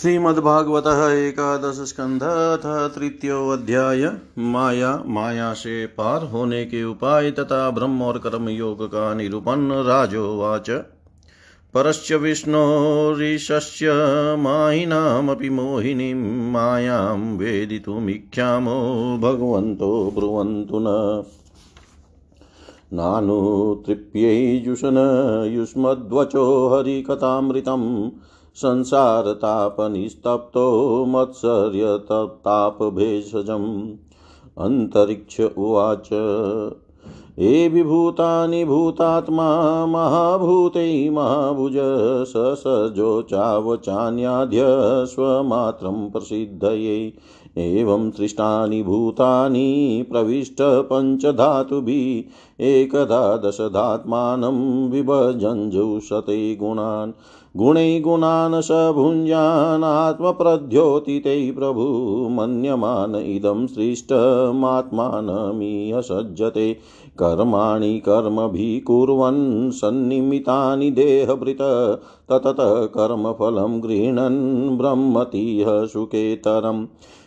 श्रीमद्भागवत एकादश स्कंध तृतीय अध्याय माया माया से पार होने के उपाय तथा ब्रह्म और कर्म योग का निरूपण राजोवाच। परश्च विष्णोरिशस्य मायिनामपि मोहिनीं मायां वेदितुमिच्छामो भगवन्तो ब्रुवन्तु न। नानुतृप्यैजुषन युष्मद्वचो हरिकथामृतम्। संसारतापनिस्तप्तो मत्सर्यतापभेषजम् अन्तरिक्ष उवाच ये विभूतानि भूतात्मा, महाभूतै महाभुज ससजो चावचान्याद्य स्वमात्रं प्रसिद्धये। एवं सृष्टानि भूतानि प्रविष्टपञ्चधातुभिः एकदा दशधात्मानं विभजञ्जुषते गुणान्। गुणैर्गुणान् स भुञ्जानात्मप्रद्योतिते प्रभु मन्यमान इदं सृष्टमात्मानमीयसज्जते कर्माणि कर्मभिः कुर्वन् सन्निमितानि देहभृत ततः कर्मफलं गृह्णन् ब्रह्मतीह सुखेतरम्।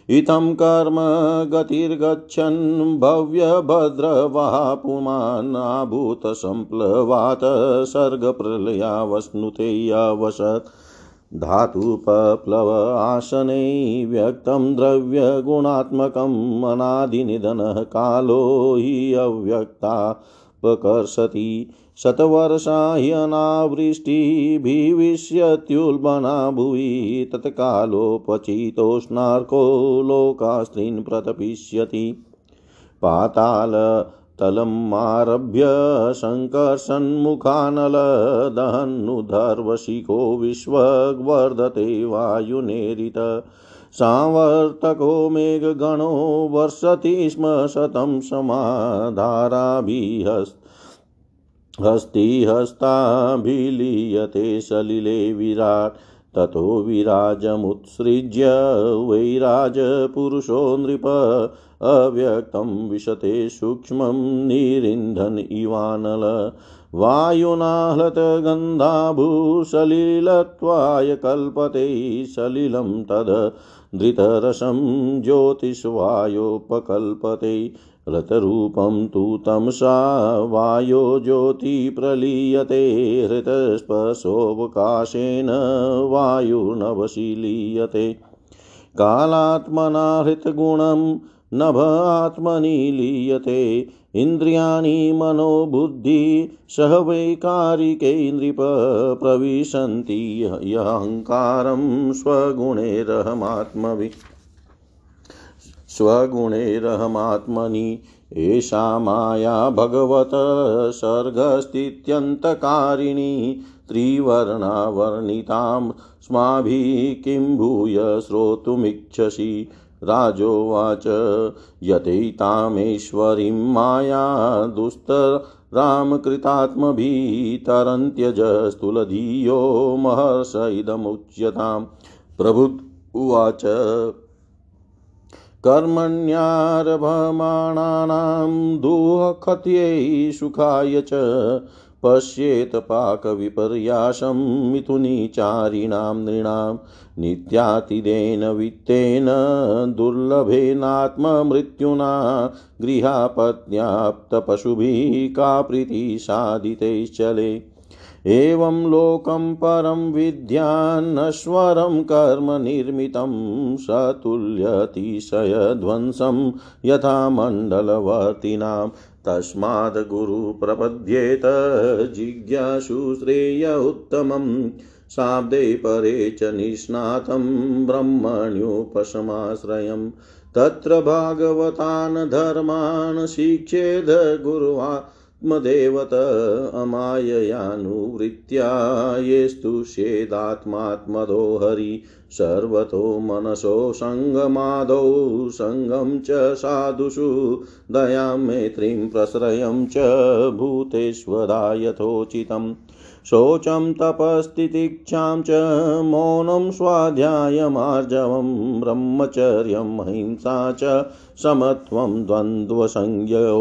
इत्थं कर्म गतिर्गच्छन् भव्यभद्रवाः पुमानाभूतसम्प्लवात् सर्गप्रलयावस्नुते अवसत् धातुपप्लव आसने व्यक्तं द्रव्यगुणात्मकम् अनादिनिधनः कालो हि अव्यक्तापकर्षति शतवर्षा ह्यनावृष्टिभिविश्यत्युल्बना भुवि। तत्कालोपचितोष्णार्को लोकास्त्रीन् प्रतपिष्यति। पाताल तलमारभ्य सङ्कर्षन्मुखानलदहन्नुधर्वशिखो विश्ववर्धते वायुनेरित। सावर्तको मेघगणो वर्षति स्म शतं समाधाराभिहस्त हस्तिहस्ताभिलीयते सलिले विराट्। ततो विराजमुत्सृज्य वैराजपुरुषो नृप अव्यक्तं विशते सूक्ष्मं निरिन्धन् इवानल। वायुनाहृतगन्धाभूसलिलत्वाय कल्पते सलिलं तद् धृतरसं ज्योतिष्वायोपकल्पते रतरूपं तु तमसा वायो ज्योतिप्रलीयते हृतस्पर्शोऽवकाशेन वायुर्नवशीलीयते। कालात्मना हृतगुणं नभ आत्मनि लीयते इन्द्रियाणि मनोबुद्धि सह वैकारिके नृप प्रविशन्ति ह्यहङ्कारं स्वगुणैरहमात्मवि स्वगुणैरहमात्मनि। एषा माया भगवत सर्गस्थित्यन्तकारिणी। त्रिवर्णावर्णितां स्माभिः किं भूय श्रोतुमिच्छसि। राजोवाच। यतैतामेश्वरीं माया दुस्तरामकृतात्मभिः तरन्त्यजस्तुलधियो महर्ष इदमुच्यतां प्रभु उवाच। कर्मण्यारभमाणानां दुःखत्यै सुखाय च पश्येत पाकविपर्यासं मिथुनीचारिणां नृणां नित्यातिदेन वित्तेन दुर्लभेनात्ममृत्युना गृहापत्न्याप्तपशुभिः का प्रीतिः साधितैश्चले एवं लोकं परं विद्यान्नश्वरं कर्म निर्मितं सतुल्यतिशयध्वंसं यथा मण्डलवर्तिनां। तस्माद् गुरुप्रपद्येत जिज्ञासु श्रेय उत्तमम्। शाब्दे परे च निष्णातं ब्रह्मण्युपशमाश्रयम् तत्र भागवतान् धर्मान् शिक्षेद गुरुवा आत्मदेवत अमाययानुवृत्त्या येस्तु चेदात्मात्मदो हरि। सर्वतो मनसो सङ्गमादौ सङ्गं च साधुषु। दयां मैत्रीं प्रश्रयं च भूतेष्वदा यथोचितम् शोचं तपस्तितिक्षां च मौनं स्वाध्यायमार्जवं ब्रह्मचर्यं हिंसा च समत्वं द्वन्द्वसंज्ञयो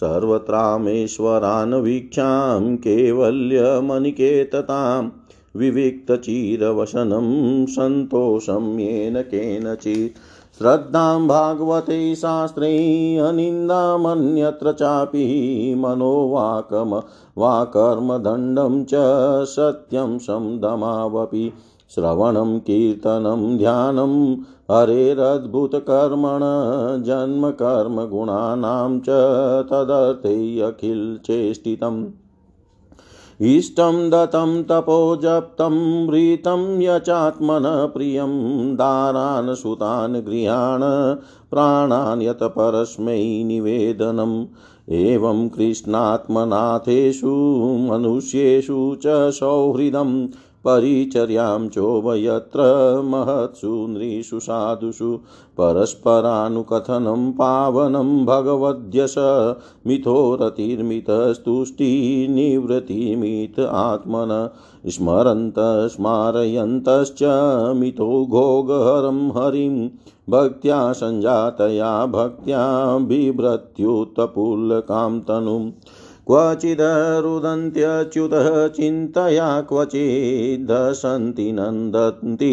सर्वत्रामेश्वरान् वीक्षां कैवल्यमनिकेततां विविक्तचिरवसनं सन्तोषं येन केनचित् श्रद्धां भागवते शास्त्रे अनिन्दामन्यत्र चापि मनोवाकम, वाकर्मदण्डं च सत्यं शमदमावपि श्रवणं, कीर्तनं, ध्यानं हरेरद्भुतकर्मण जन्मकर्मगुणानां च तदर्थे अखिलचेष्टितम्। इष्टं दतं तपोजप्तं जप्तं वृतं यचात्मनः प्रियं दारान् सुतान् गृहाण प्राणान् यत परस्मै निवेदनम् एवं कृष्णात्मनाथेषु, मनुष्येषु च सौहृदं परिचर्यां चोभयत्र महत्सु नृषु साधुषु परस्परानुकथनं पावनं भगवद्यश मिथोरतिर्मितस्तुष्टिनिवृत्तिमित आत्मन स्मरन्त स्मारयन्तश्च मिथो घोगहरं हरिं भक्त्या सञ्जातया भक्त्या बिभ्रत्युत्पुलकां तनुम् क्वचिदरुदन्त्यच्युतः चिन्तया क्वचिदसन्ति नन्दन्ति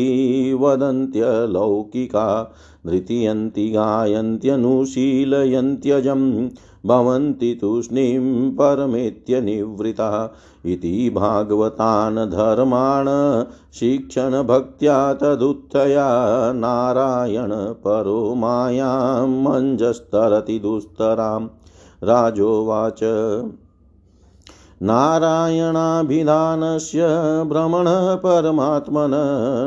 वदन्त्यलौकिका नृत्यन्ति गायन्त्यनुशीलयन्त्यजं भवन्ति तूष्णीं परमेत्यनिवृता इति भागवतान् धर्मान् शिक्षणभक्त्या तदुत्थया नारायण परो मायां मञ्जस्तरति दुस्तरां राजोवाच नारायणाभिधानस्य भ्रमणः परमात्मन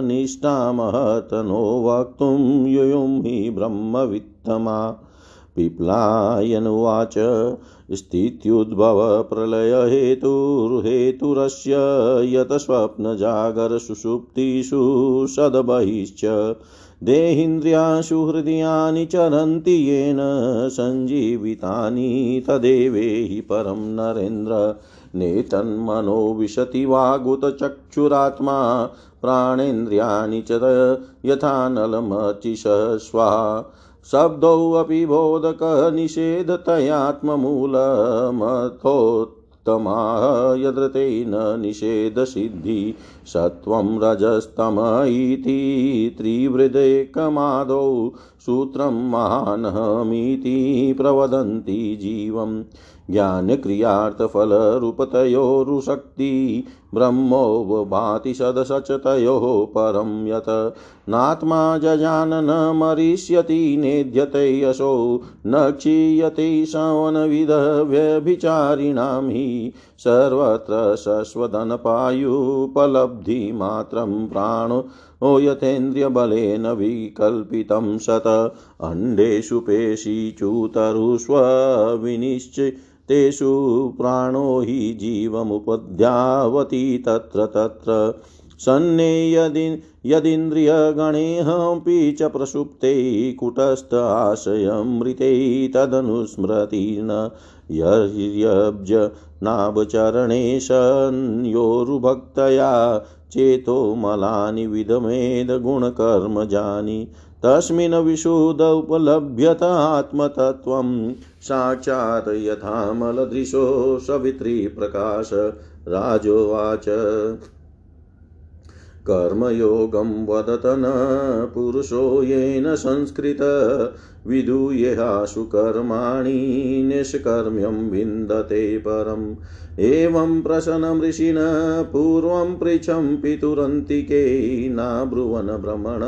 निष्ठामहतनो वक्तुं युयुं हि ब्रह्मवित्तमा। पिप्लायनुवाच, स्थित्युद्भवप्रलयहेतुर्हेतुरस्य यत स्वप्नजागरसुषुप्तिषु सद्बहिश्च देहीन्द्रियाशु हृदयानि चरन्ति येन सञ्जीवितानि तदेवेहि परं नरेन्द्र नेतन्मनो विशति वागुतचक्षुरात्मा प्राणेन्द्रियाणि च यथा नलमचिष स्वाहा शब्दोऽपि बोधकनिषेधतयात्ममूलमथोत्तमाः यदृतेन निषेधसिद्धि सत्वं रजस्तम इति। त्रिवृदेकमादौ सूत्रं महानहमिति प्रवदन्ति जीवम्। ज्ञानक्रियार्थफलरूपतयोरुशक्ति ब्रह्मोवभाति सदसचतयोः परं यत् नात्मा जजानन मरिष्यति नेद्यते यशो न क्षीयते शवनविधः व्यभिचारिणां हि सर्वत्र शश्वदनपायुपलब्धिमात्रं प्राणो ओ यथेन्द्रियबलेन विकल्पितं शत अण्डेषु पेशीचूतरुष्वविनिश्चय तेषु प्राणो हि जीवमुपद्यावति तत्र तत्र। सन्ने यदि यदिन्द्रियगणेऽपि च प्रसुप्ते कुटस्थ आशयमृते तदनुस्मृति न। यर्यब्ज नाभचरणे सन्योरुभक्तया चेतो मलानि विधमेदगुणकर्मजानि तस्मिन् विशुद उपलभ्यत आत्मतत्त्वं साक्षात् यथामलदृशो सवित्रीप्रकाश राजोवाच। कर्मयोगं न पुरुषो येन संस्कृत विधूयेहाशु कर्माणि निष्कर्म्यं विन्दते परम्। एवं प्रसन्नमृषिण पूर्वं पृच्छं पितुरन्तिके नाब्रुवन् भ्रमण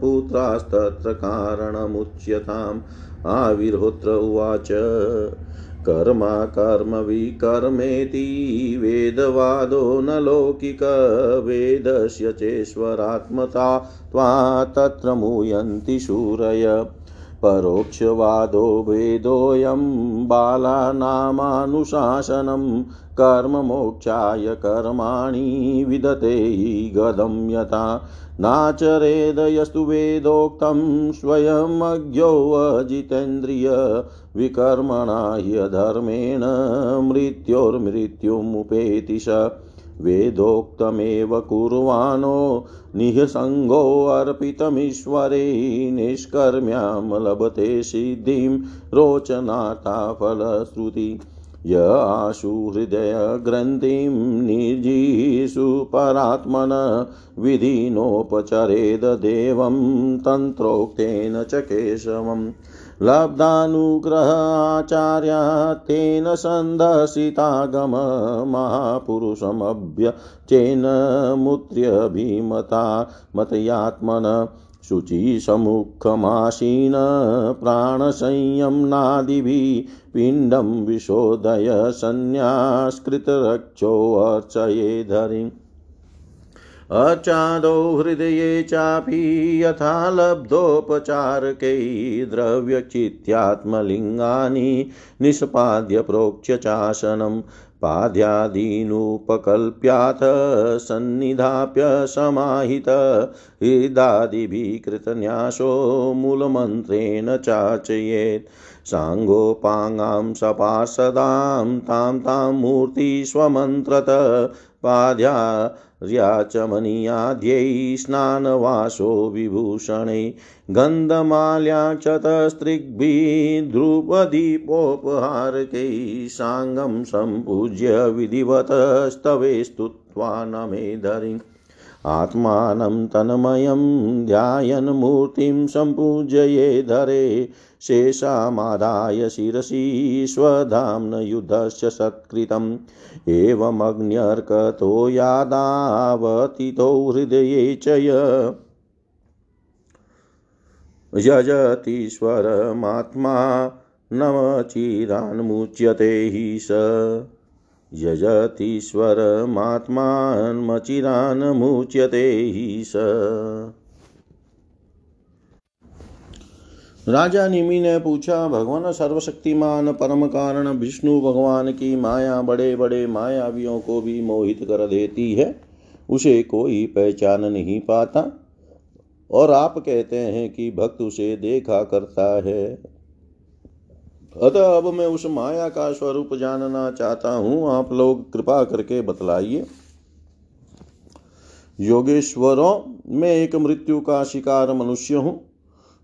पुत्रास्तत्र कारणमुच्यताम्। आविर्होत्र उवाच कर्मा कर्मविकर्मेति वेदवादो न लौकिकवेदस्य चेश्वरात्मता त्वा तत्र मूयन्ति शूरय। परोक्षवादो वेदोऽयं बालानामानुशासनं कर्ममोक्षाय कर्माणि विदते गदं यथा नाचरेदयस्तु वेदोक्तं स्वयमज्ञोऽजितेन्द्रिय विकर्मणा ह्यधर्मेण मृत्योर्मृत्युमुपेति स। वेदोक्तमेव कुर्वाणो निःसङ्गोऽर्पितमीश्वरे निष्कर्म्यां लभते सिद्धिं रोचनाता फलश्रुति य आशु हृदयग्रन्थिं निर्जीषु परात्मन विधिनोपचरेद देवं तन्त्रोक्तेन च केशवम् लब्धानुग्रहाचार्या तेन सन्दर्शितागम महापुरुषमभ्यचेन मुत्र्यभिमता मतयात्मन शुचिसमुखमासीन प्राणसंयम्नादिभिः पिण्डं विशोधय सन्न्यासकृतरक्षोऽर्चयेधरिम् अचादौ हृदये चापि यथा लब्धोपचारकै द्रव्यचित्यात्मलिङ्गानि निष्पाद्य प्रोक्ष्य चासनं। पाद्यादीनुपकल्प्याथ सन्निधाप्य समाहित। हृदादिभिः कृतन्यासो मूलमन्त्रेण चाचयेत्। साङ्गोपाङ्गां सपार्षदां तां तां मूर्तिस्वमन्त्रत पाद्या र्याचमनीयाद्यै स्नानवासो विभूषणै गन्धमाल्याक्षतस्त्रिग्भिः ध्रुपदीपोपहारकैः साङ्गं सम्पूज्य विधिवतस्तवे स्तुत्वा न मे धरिम्। आत्मानं तन्मयं ध्यायन् मूर्तिं सम्पूजये धरे शेषामादाय शिरसि स्वधाम्नयुधस्य सत्कृतम्। एवमग्न्यर्कतो यादावतितो हृदये च यजतीश्वरमात्मा नमचिरान्मुच्यते हि स। यजतीश्वरमात्मान्मचिरान्मुच्यते हि स। राजा निमि ने पूछा, भगवान सर्वशक्तिमान परम कारण विष्णु भगवान की माया बड़े बड़े मायावियों को भी मोहित कर देती है? उसे कोई पहचान नहीं पाता और आप कहते हैं कि भक्त उसे देखा करता है। अतः अब मैं उस माया का स्वरूप जानना चाहता हूँ। आप लोग कृपा करके बतलाइए। योगेश्वरों, मैं एक मृत्यु का शिकार मनुष्य हूँ।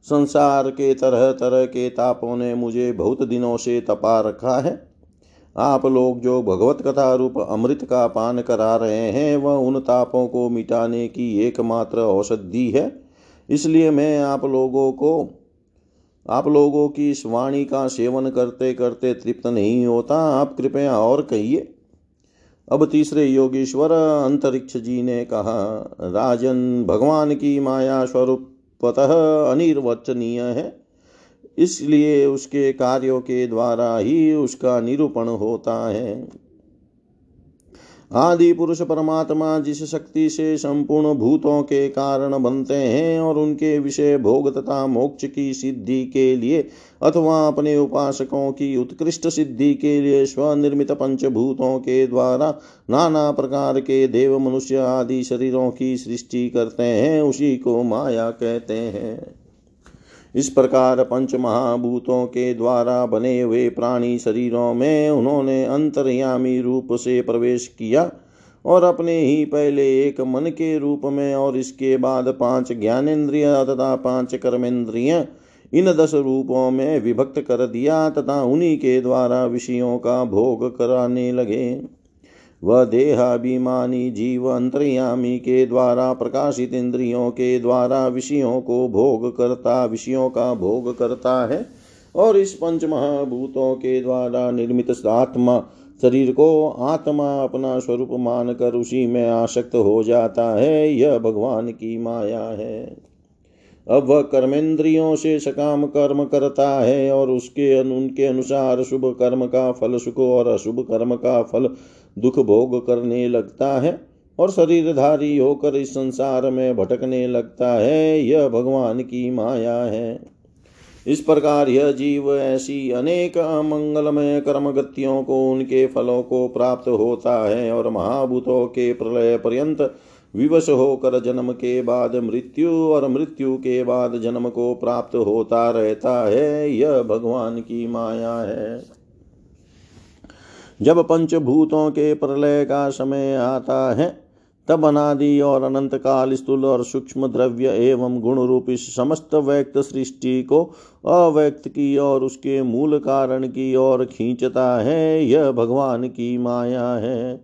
संसार के तरह तरह के तापों ने मुझे बहुत दिनों से तपा रखा है। आप लोग जो भगवत कथा रूप अमृत का पान करा रहे हैं, वह उन तापों को मिटाने की एकमात्र औषधि है। इसलिए मैं आप लोगों को आप लोगों की इस वाणी का सेवन करते करते तृप्त नहीं होता, आप कृपया और कहिए। अब तीसरे योगेश्वर, अंतरिक्ष जी ने कहा, राजन, भगवान की माया स्वरूप स्वतः अनिर्वचनीय है। इसलिए उसके कार्यों के द्वारा ही उसका निरूपण होता है। आदि पुरुष परमात्मा जिस शक्ति से संपूर्ण भूतों के कारण बनते हैं और उनके विषय भोग तथा मोक्ष की सिद्धि के लिए अथवा अपने उपासकों की उत्कृष्ट सिद्धि के लिए स्वनिर्मित पंचभूतों के द्वारा नाना प्रकार के देव मनुष्य आदि शरीरों की सृष्टि करते हैं, उसी को माया कहते हैं। इस प्रकार पंच महाभूतों के द्वारा बने हुए प्राणी शरीरों में उन्होंने अंतर्यामी रूप से प्रवेश किया और अपने ही पहले एक मन के रूप में और इसके बाद पाँच ज्ञानेन्द्रिय तथा पाँच कर्मेंद्रिय इन दस रूपों में विभक्त कर दिया तथा उन्हीं के द्वारा विषयों का भोग कराने लगे। वह देहाभिमानी जीव अंतर्यामी के द्वारा प्रकाशित इंद्रियों के द्वारा विषयों को भोग करता, विषयों का भोग करता है और इस पंच महाभूतों के द्वारा निर्मित आत्मा, शरीर को आत्मा अपना स्वरूप मानकर उसी में आसक्त हो जाता है। यह भगवान की माया है। अब वह कर्मेंद्रियों से सकाम कर्म करता है और उसके उनके अनुसार शुभ कर्म का फल, सुख और अशुभ कर्म का फल दुख भोग करने लगता है और शरीरधारी होकर इस संसार में भटकने लगता है, यह भगवान की माया है। इस प्रकार यह जीव ऐसी अनेक अमंगलमय कर्म गतियों को, उनके फलों को प्राप्त होता है और महाभूतों के प्रलय पर्यंत विवश होकर जन्म के बाद मृत्यु और मृत्यु के बाद जन्म को प्राप्त होता रहता है, यह भगवान की माया है। जब पंचभूतों के प्रलय का समय आता है, तब अनादि और अनंत काल स्थूल और सूक्ष्म द्रव्य एवं गुण रूप इस समस्त व्यक्त सृष्टि को अव्यक्त की और उसके मूल कारण की ओर खींचता है, यह भगवान की माया है।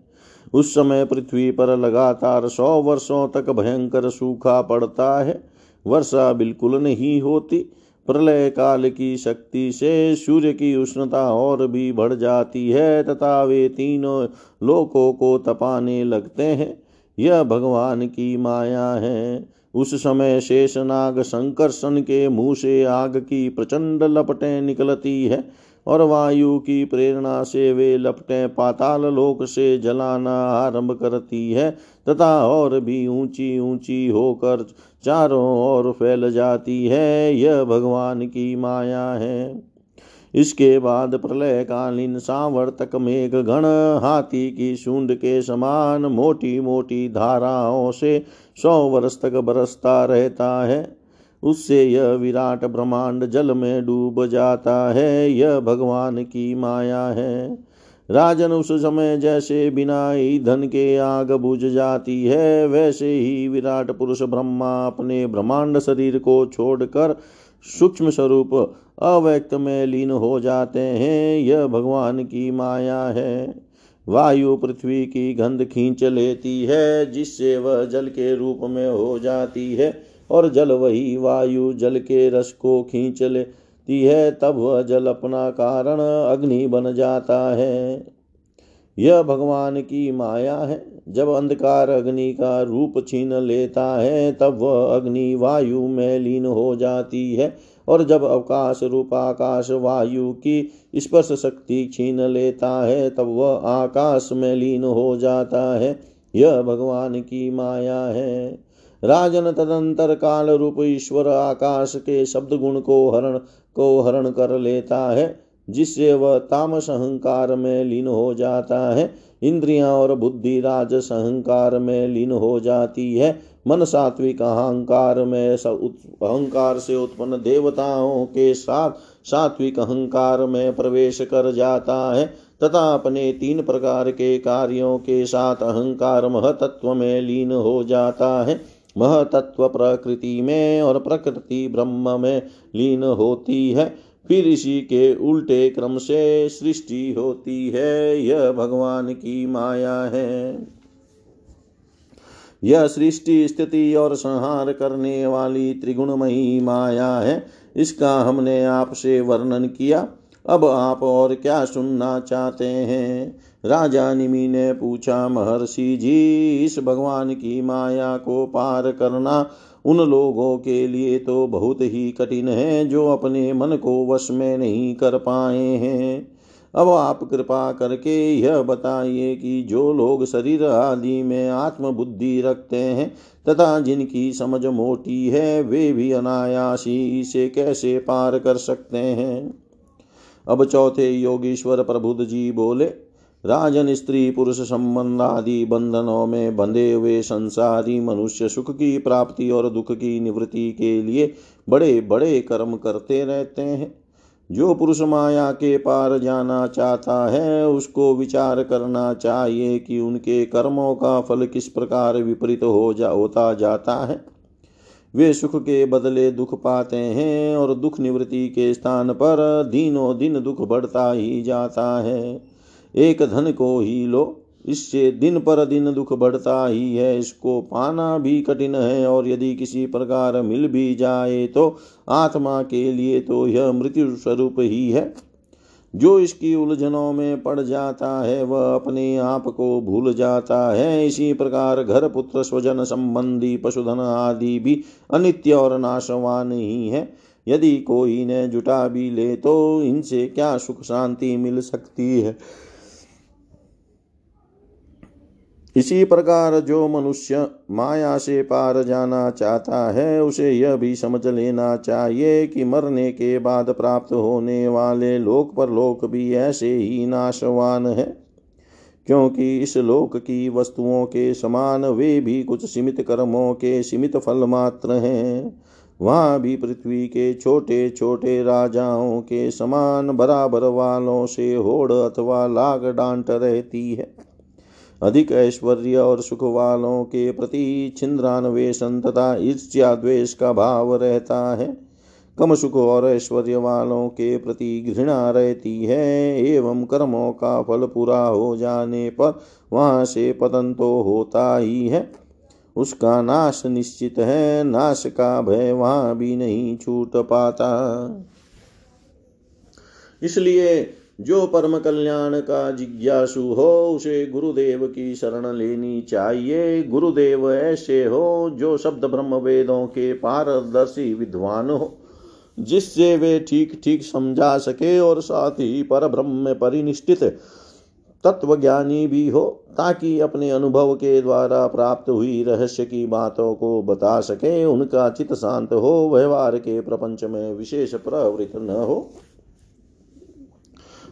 उस समय पृथ्वी पर लगातार सौ वर्षों तक भयंकर सूखा पड़ता है, वर्षा बिल्कुल नहीं होती प्रलय काल की शक्ति से सूर्य की उष्णता और भी बढ़ जाती है, तथा वे तीनों लोकों को तपाने लगते हैं। यह भगवान की माया है। उस समय शेषनाग संकर्षण के मुँह से आग की प्रचंड लपटें निकलती है, और वायु की प्रेरणा से वे लपटें पाताल लोक से जलाना आरंभ करती है, तथा और भी ऊँची ऊँची होकर चारों ओर फैल जाती है, यह भगवान की माया है। इसके बाद प्रलय कालीन सांवर्तक मेघ गण हाथी की सूंड के समान मोटी मोटी धाराओं से सौ वर्ष तक बरसता रहता है। उससे यह विराट ब्रह्मांड जल में डूब जाता है, यह भगवान की माया है। राजन उस समय जैसे बिना ही धन के आग बुझ जाती है, वैसे ही विराट पुरुष ब्रह्मा अपने ब्रह्मांड शरीर को छोड़कर सूक्ष्म स्वरूप अव्यक्त में लीन हो जाते हैं। यह भगवान की माया है। वायु पृथ्वी की गंध खींच लेती है, जिससे वह जल के रूप में हो जाती है और जल वही वायु जल के रस को खींच लेती है, तब वह जल अपना कारण अग्नि बन जाता है। यह भगवान की माया है। जब अंधकार अग्नि का रूप छीन लेता है, तब वह अग्नि वायु में लीन हो जाती है और जब अवकाश रूप आकाश वायु की स्पर्श शक्ति छीन लेता है, तब वह आकाश में लीन हो जाता है। यह भगवान की माया है। राजन तदंतर काल रूप ईश्वर आकाश के शब्द गुण को हरण को हरण कर लेता है, जिससे वह तामस अहंकार में लीन हो जाता है। इंद्रियाँ और बुद्धि राज अहंकार में लीन हो जाती है। मन सात्विक अहंकार में अहंकार से उत्पन्न देवताओं के साथ सात्विक अहंकार में प्रवेश कर जाता है, तथा अपने तीन प्रकार के कार्यों के साथ अहंकार महतत्व में लीन हो जाता है। महतत्व प्रकृति में और प्रकृति ब्रह्म में लीन होती है। फिर इसी के उल्टे क्रम से सृष्टि होती है। यह भगवान की माया है। यह सृष्टि, स्थिति और संहार करने वाली त्रिगुणमयी माया है। इसका हमने आपसे वर्णन किया। अब आप और क्या सुनना चाहते हैं? राजा निमि ने पूछा, महर्षि जी, इस भगवान की माया को पार करना उन लोगों के लिए तो बहुत ही कठिन है जो अपने मन को वश में नहीं कर पाए हैं। अब आप कृपा करके यह बताइए कि जो लोग शरीर आदि में आत्मबुद्धि रखते हैं तथा जिनकी समझ मोटी है, वे भी अनायासी इसे कैसे पार कर सकते हैं? अब चौथे योगेश्वर प्रबुद्ध जी बोले राजन स्त्री पुरुष संबंध आदि बंधनों में बंधे हुए संसारी मनुष्य सुख की प्राप्ति और दुख की निवृत्ति के लिए बड़े बड़े कर्म करते रहते हैं। जो पुरुष माया के पार जाना चाहता है, उसको विचार करना चाहिए कि उनके कर्मों का फल किस प्रकार विपरीत हो जा, होता जाता है। वे सुख के बदले दुख पाते हैं और दुख निवृत्ति के स्थान पर दिनों दिन दुख बढ़ता ही जाता है। एक धन को ही लो, इससे दिन पर दिन दुख बढ़ता ही है, इसको पाना भी कठिन है, और यदि किसी प्रकार मिल भी जाए तो आत्मा के लिए तो यह मृत्यु स्वरूप ही है। जो इसकी उलझनों में पड़ जाता है, वह अपने आप को भूल जाता है। इसी प्रकार घर, पुत्र, स्वजन संबंधी पशुधन आदि भी अनित्य और नाशवान ही है। यदि कोई ने जुटा भी ले तो इनसे क्या सुख शांति मिल सकती है? इसी प्रकार जो मनुष्य माया से पार जाना चाहता है, उसे यह भी समझ लेना चाहिए कि मरने के बाद प्राप्त होने वाले लोक पर लोक भी ऐसे ही नाशवान है। क्योंकि इस लोक की वस्तुओं के समान वे भी कुछ सीमित कर्मों के सीमित फल मात्र हैं। वहाँ भी पृथ्वी के छोटे छोटे राजाओं के समान बराबर वालों से होड़ अथवा लाग डांट रहती है। अधिक ऐश्वर्य और सुख वालों के प्रति छिंद्रान्वेषण तथा ईर्ष्या द्वेष का भाव रहता है। कम सुख और ऐश्वर्य वालों के प्रति घृणा रहती है, एवं कर्मों का फल पूरा हो जाने पर वहाँ से पतन तो होता ही है। उसका नाश निश्चित है, नाश का भय वहाँ भी नहीं छूट पाता। इसलिए जो परम कल्याण का जिज्ञासु हो, उसे गुरुदेव की शरण लेनी चाहिए। गुरुदेव ऐसे हो, जो शब्द ब्रह्म वेदों के पारदर्शी विद्वान हो, जिससे वे ठीक ठीक समझा सके और साथ ही पर ब्रह्म परिनिष्ठित तत्वज्ञानी भी हो, ताकि अपने अनुभव के द्वारा प्राप्त हुई रहस्य की बातों को बता सके। उनका चित शांत हो, व्यवहार के प्रपंच में विशेष प्रवृत्त न हो।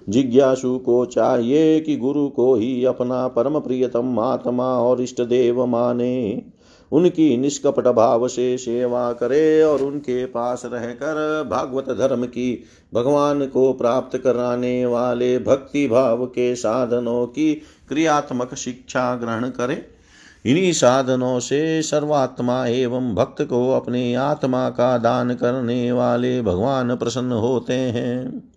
जिज्ञासु को चाहिए कि गुरु को ही अपना परम प्रियतम आत्मा और इष्ट देव माने। उनकी निष्कपट भाव से सेवा करे और उनके पास रहकर भागवत धर्म की भगवान को प्राप्त कराने वाले भक्ति भाव के साधनों की क्रियात्मक शिक्षा ग्रहण करे। इन्हीं साधनों से सर्वात्मा एवं भक्त को अपने आत्मा का दान करने वाले भगवान प्रसन्न होते हैं।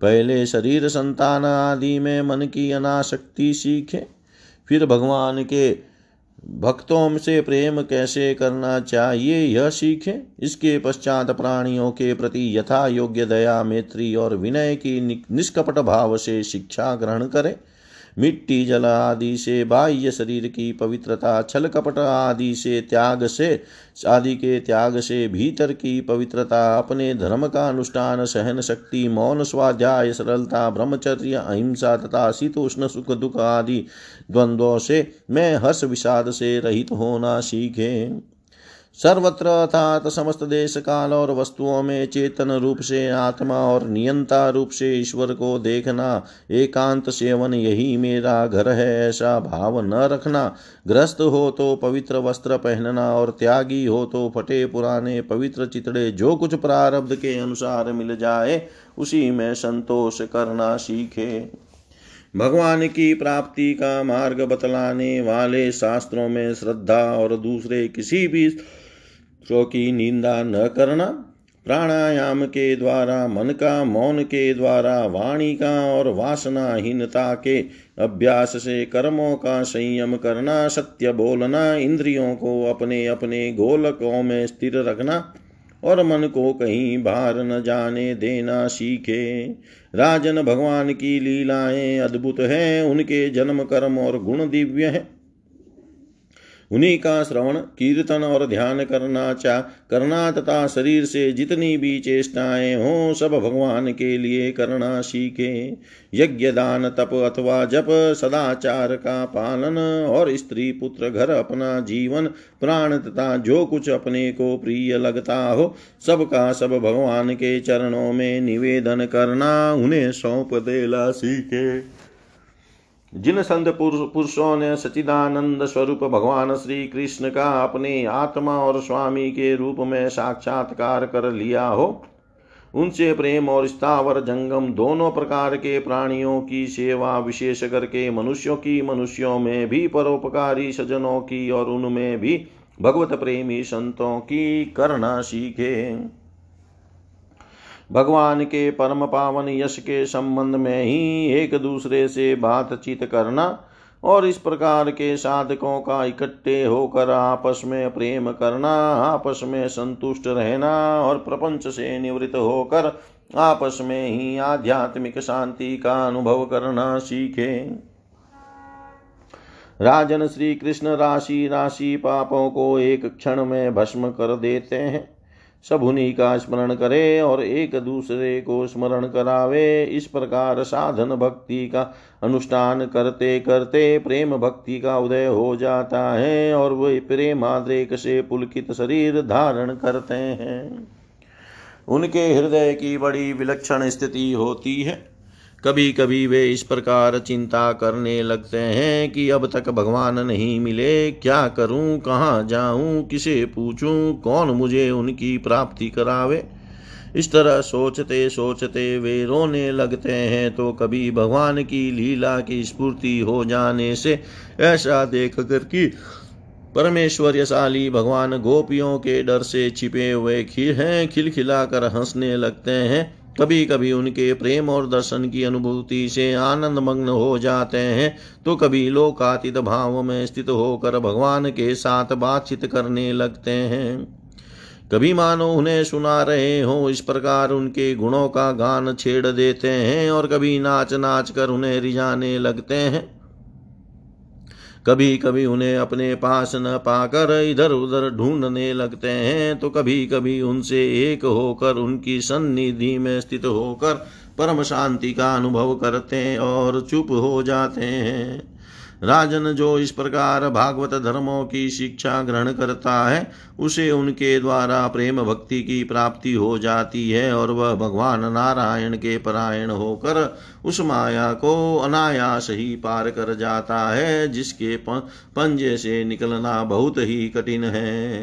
पहले शरीर संतान आदि में मन की अनाशक्ति सीखे, फिर भगवान के भक्तों से प्रेम कैसे करना चाहिए यह सीखे। इसके पश्चात प्राणियों के प्रति यथा योग्य दया, मैत्री और विनय की निष्कपट भाव से शिक्षा ग्रहण करे। मिट्टी, जल आदि से, बाह्य शरीर की पवित्रता, छल कपट आदि से, त्याग से, आदि के त्याग से भीतर की पवित्रता, अपने धर्म का अनुष्ठान, सहन शक्ति, मौन, स्वाध्याय, सरलता, ब्रह्मचर्य, अहिंसा तथा शीतोष्ण सुख दुख आदि द्वंद्वों से मैं हर्ष विषाद से रहित होना सीखे। सर्वत्र अर्थात समस्त देश काल और वस्तुओं में चेतन रूप से आत्मा और नियंता रूप से ईश्वर को देखना, एकांत सेवन यही मेरा घर है, ऐसा भाव न रखना। ग्रस्त हो तो पवित्र वस्त्र पहनना और त्यागी हो तो फटे पुराने पवित्र चितड़े जो कुछ प्रारब्ध के अनुसार मिल जाए, उसी में संतोष करना सीखे। भगवान की प्राप्ति का मार्ग बतलाने वाले शास्त्रों में श्रद्धा और दूसरे किसी भी की निंदा न करना प्राणायाम के द्वारा, मन का, मौन के द्वारा, वाणी का और वासनाहीनता के अभ्यास से कर्मों का संयम करना, सत्य बोलना, इंद्रियों को अपने अपने गोलकों में स्थिर रखना और मन को कहीं बाहर न जाने देना सीखे। राजन भगवान की लीलाएँ अद्भुत हैं, उनके जन्म कर्म और गुण दिव्य हैं। उन्हीं का श्रवण कीर्तन और ध्यान करना चा, करना तथा शरीर से जितनी भी चेष्टाएँ हों, सब भगवान के लिए करना सीखे। यज्ञ, दान, तप अथवा जप, सदाचार का पालन और स्त्री पुत्र घर अपना जीवन, प्राण तथा जो कुछ अपने को प्रिय लगता हो सबका सब भगवान के चरणों में निवेदन करना, उन्हें सौंप देला सीखे। जिन संत पुरुषों ने सचिदानंद स्वरूप भगवान श्री कृष्ण का अपने आत्मा और स्वामी के रूप में साक्षात्कार कर लिया हो, उनसे प्रेम और स्थावर जंगम दोनों प्रकार के प्राणियों की सेवा विशेष करके मनुष्यों की मनुष्यों में भी परोपकारी सजनों की और उनमें भी भगवत प्रेमी संतों की करना सीखे। भगवान के परम पावन यश के संबंध में ही एक दूसरे से बातचीत करना और इस प्रकार के साधकों का इकट्ठे होकर आपस में प्रेम करना, आपस में संतुष्ट रहना और प्रपंच से निवृत्त होकर आपस में ही आध्यात्मिक शांति का अनुभव करना सीखे। राजन श्री कृष्ण राशि राशि पापों को एक क्षण में भस्म कर देते हैं। सब उन्हीं का स्मरण करे और एक दूसरे को स्मरण करावे। इस प्रकार साधन भक्ति का अनुष्ठान करते करते प्रेम भक्ति का उदय हो जाता है और वे प्रेमाद्रेक से पुलकित शरीर धारण करते हैं। उनके हृदय की बड़ी विलक्षण स्थिति होती है। कभी कभी वे इस प्रकार चिंता करने लगते हैं कि अब तक भगवान नहीं मिले। क्या करूँ? कहाँ जाऊँ? किसे पूछूँ? कौन मुझे उनकी प्राप्ति करावे? इस तरह सोचते सोचते वे रोने लगते हैं तो कभी भगवान की लीला की स्फूर्ति हो जाने से ऐसा देख कर कि परमेश्वर्यशाली भगवान गोपियों के डर से छिपे हुए खिल हैं, खिलखिलाकर हंसने लगते हैं। कभी कभी उनके प्रेम और दर्शन की अनुभूति से आनंद मग्न हो जाते हैं। तो कभी लोकातीत भाव में स्थित होकर भगवान के साथ बातचीत करने लगते हैं। कभी मानो उन्हें सुना रहे हो, इस प्रकार उनके गुणों का गान छेड़ देते हैं और कभी नाच नाच कर उन्हें रिझाने लगते हैं। कभी कभी उन्हें अपने पास न पाकर इधर उधर ढूँढने लगते हैं तो कभी कभी उनसे एक होकर उनकी सन्निधि में स्थित होकर परम शांति का अनुभव करते हैं और चुप हो जाते हैं। राजन जो इस प्रकार भागवत धर्मों की शिक्षा ग्रहण करता है, उसे उनके द्वारा प्रेम भक्ति की प्राप्ति हो जाती है और वह भगवान नारायण के परायण होकर उस माया को अनायास ही पार कर जाता है, जिसके पंजे से निकलना बहुत ही कठिन है।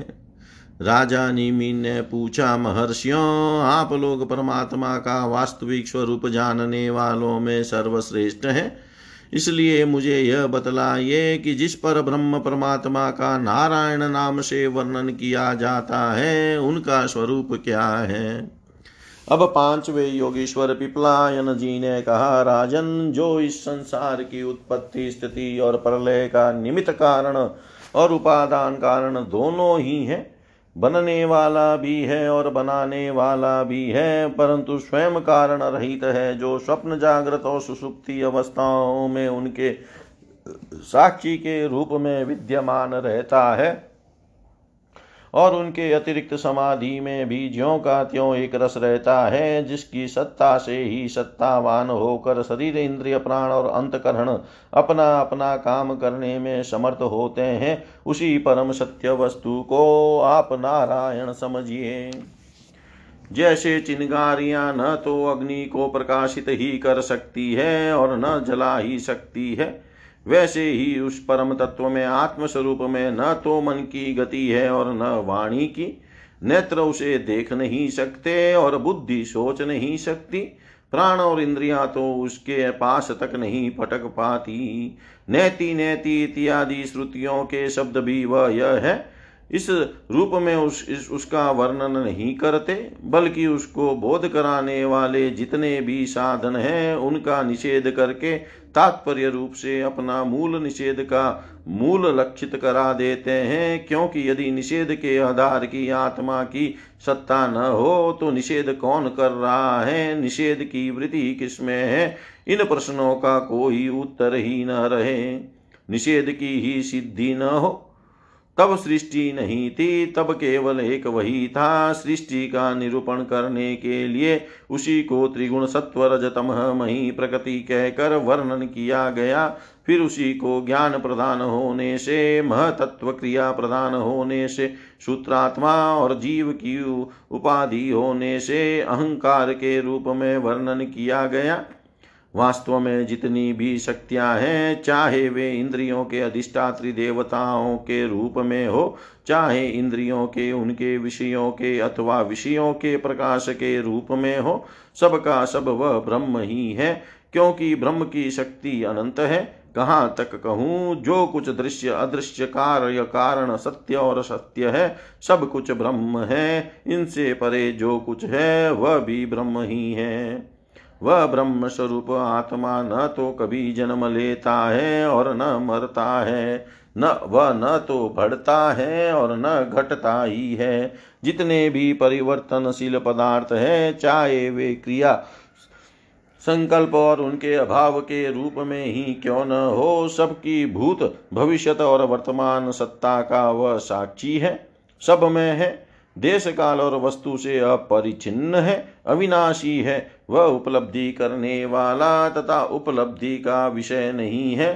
राजा निमीन ने पूछा, महर्षियों, आप लोग परमात्मा का वास्तविक स्वरूप जानने वालों में सर्वश्रेष्ठ हैं। इसलिए मुझे यह बतलाइए कि जिस पर ब्रह्म परमात्मा का नारायण नाम से वर्णन किया जाता है, उनका स्वरूप क्या है? अब पांचवे योगेश्वर पिपलायन जी ने कहा, राजन, जो इस संसार की उत्पत्ति स्थिति और प्रलय का निमित्त कारण और उपादान कारण दोनों ही है बनने वाला भी है और बनाने वाला भी है, परंतु स्वयं कारण रहित है जो स्वप्न जागृत और सुसुप्ति अवस्थाओं में उनके साक्षी के रूप में विद्यमान रहता है। और उनके अतिरिक्त समाधि में भी ज्यों का त्यों एक रस रहता है, जिसकी सत्ता से ही सत्तावान होकर शरीर इंद्रिय प्राण और अंतकरण अपना अपना काम करने में समर्थ होते हैं, उसी परम सत्य वस्तु को आप नारायण समझिए। जैसे चिंगारियाँ न तो अग्नि को प्रकाशित ही कर सकती है और न जला ही सकती है। वैसे ही उस परम तत्व में, आत्मस्वरूप में न तो मन की गति है और न वाणी की। नेत्र उसे देख नहीं सकते और बुद्धि सोच नहीं सकती। प्राण और इंद्रियाँ तो उसके पास तक नहीं फटक पाती। नैति नैति इत्यादि श्रुतियों के शब्द भी वह यह है। इस रूप में उस, इस, उसका वर्णन नहीं करते, बल्कि उसको बोध कराने वाले जितने भी साधन हैं, उनका निषेध करके तात्पर्य रूप से अपना मूल निषेध का मूल लक्षित करा देते हैं, क्योंकि यदि निषेध के आधार की आत्मा की सत्ता न हो तो निषेध कौन कर रहा है? निषेध की वृत्ति किसमें है? इन प्रश्नों का कोई उत्तर ही न रहे। निषेध की ही सिद्धि न हो तब सृष्टि नहीं थी, तब केवल एक वही था। सृष्टि का निरूपण करने के लिए उसी को त्रिगुण सत्व रजतम मही प्रकृति कहकर वर्णन किया गया। फिर उसी को ज्ञान प्रदान होने से, महतत्व क्रिया प्रदान होने से, सूत्रात्मा और जीव की उपाधि होने से, अहंकार के रूप में वर्णन किया गया। वास्तव में जितनी भी शक्तियाँ हैं, चाहे वे इंद्रियों के अधिष्ठात्री देवताओं के रूप में हो, चाहे इंद्रियों के, उनके विषयों के अथवा विषयों के प्रकाश के रूप में हो, सबका सब वह ब्रह्म ही है, क्योंकि ब्रह्म की शक्ति अनंत है। कहाँ तक कहूँ, जो कुछ दृश्य अदृश्य कार्य कारण सत्य और सत्य है, सब कुछ ब्रह्म है। इनसे परे जो कुछ है, वह भी ब्रह्म ही है। वह ब्रह्म स्वरूप आत्मा न तो कभी जन्म लेता है और न मरता है, न वह न तो बढ़ता है और न घटता ही है। जितने भी परिवर्तनशील पदार्थ है, चाहे वे क्रिया, संकल्प और उनके अभाव के रूप में ही क्यों न हो, सबकी भूत भविष्यत और वर्तमान सत्ता का वह साक्षी है। सब में है देश काल और वस्तु से अपरिचिन्न है, अविनाशी है वह उपलब्धि करने वाला तथा उपलब्धि का विषय नहीं है।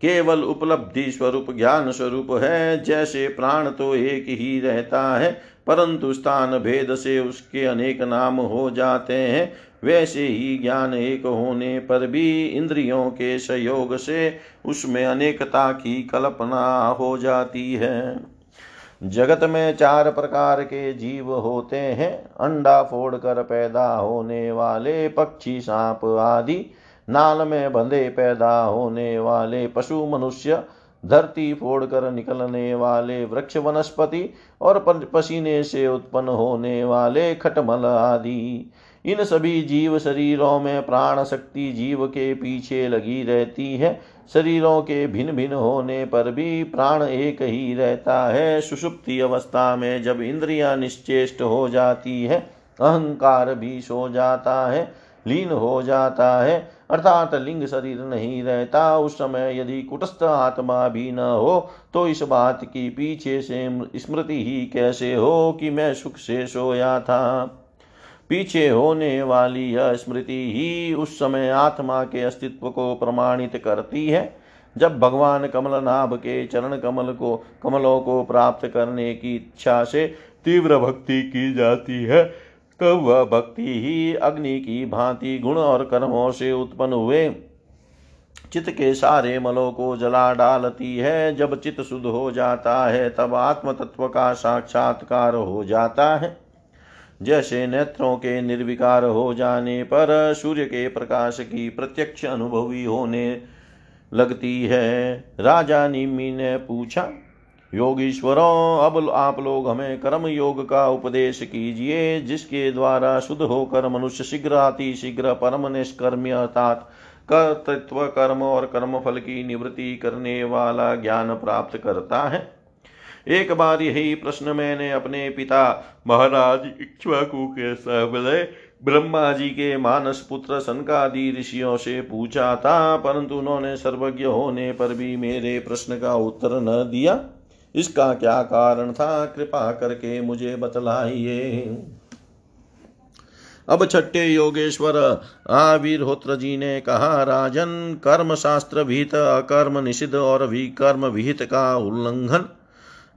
केवल उपलब्धि स्वरूप, ज्ञान स्वरूप है, जैसे प्राण तो एक ही रहता है, परंतु स्थान भेद से उसके अनेक नाम हो जाते हैं। वैसे ही ज्ञान एक होने पर भी इंद्रियों के सहयोग से उसमें अनेकता की कल्पना हो जाती है। जगत में चार प्रकार के जीव होते हैं। अंडा फोड़कर पैदा होने वाले, पक्षी, सांप आदि नाल में बंधे पैदा होने वाले, पशु, मनुष्य, धरती फोड़कर निकलने वाले, वृक्ष, वनस्पति और पसीने से उत्पन्न होने वाले, खटमल आदि। इन सभी जीव शरीरों में प्राण शक्ति जीव के पीछे लगी रहती है। शरीरों के भिन्न भिन्न होने पर भी प्राण एक ही रहता है। सुषुप्ति अवस्था में जब इंद्रियाँ निश्चेष्ट हो जाती है, अहंकार भी सो जाता है, लीन हो जाता है, अर्थात लिंग शरीर नहीं रहता। उस समय यदि कुटस्थ आत्मा भी न हो तो इस बात की पीछे से स्मृति ही कैसे हो कि मैं सुख से सोया था? पीछे होने वाली यह स्मृति ही उस समय आत्मा के अस्तित्व को प्रमाणित करती है। जब भगवान कमलनाभ के चरण कमल को, कमलों को प्राप्त करने की इच्छा से तीव्र भक्ति की जाती है, तब वह भक्ति ही अग्नि की भांति गुण और कर्मों से उत्पन्न हुए। चित्त के सारे मलों को जला डालती है। जब चित्त शुद्ध हो जाता है, तब आत्म तत्व का साक्षात्कार हो जाता है। जैसे नेत्रों के निर्विकार हो जाने पर सूर्य के प्रकाश की प्रत्यक्ष अनुभवी होने लगती है। राजा निमी ने पूछा, योगीश्वरों, अब आप लोग हमें कर्म योग का उपदेश कीजिए, जिसके द्वारा शुद्ध होकर मनुष्य शीघ्र, अति शीघ्र, परम निष्कर्म्य, अर्थात कर्तृत्व, कर्म और कर्म फल की निवृत्ति करने वाला ज्ञान प्राप्त करता है। एक बार यही प्रश्न मैंने अपने पिता महाराज इक्ष्वाकु के सबले ब्रह्मा जी के मानस पुत्र सनकादि ऋषियों से पूछा था, परंतु उन्होंने सर्वज्ञ होने पर भी मेरे प्रश्न का उत्तर न दिया। इसका क्या कारण था? कृपा करके मुझे बतलाइए। अब छठे योगेश्वर आविर्होत्र जी ने कहा, राजन कर्म शास्त्र विहित अकर्म निषिद्ध और विकर्म विहित का उल्लंघन।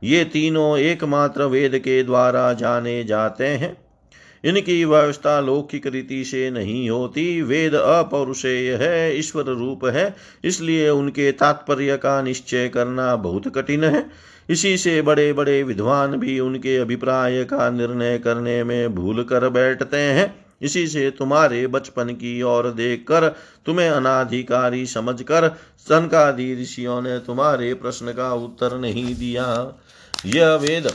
ये तीनों एकमात्र वेद के द्वारा जाने जाते हैं। इनकी व्यवस्था लौकिक रीति से नहीं होती। वेद अपौरुषेय है, ईश्वर रूप है, इसलिए उनके तात्पर्य का निश्चय करना बहुत कठिन है। इसी से बड़े बड़े विद्वान भी उनके अभिप्राय का निर्णय करने में भूल कर बैठते हैं। इसी से तुम्हारे बचपन की ओर देखकर, तुम्हें अनाधिकारी समझकर, सनकादि ऋषियों ने तुम्हारे प्रश्न का उत्तर नहीं दिया। यह वेद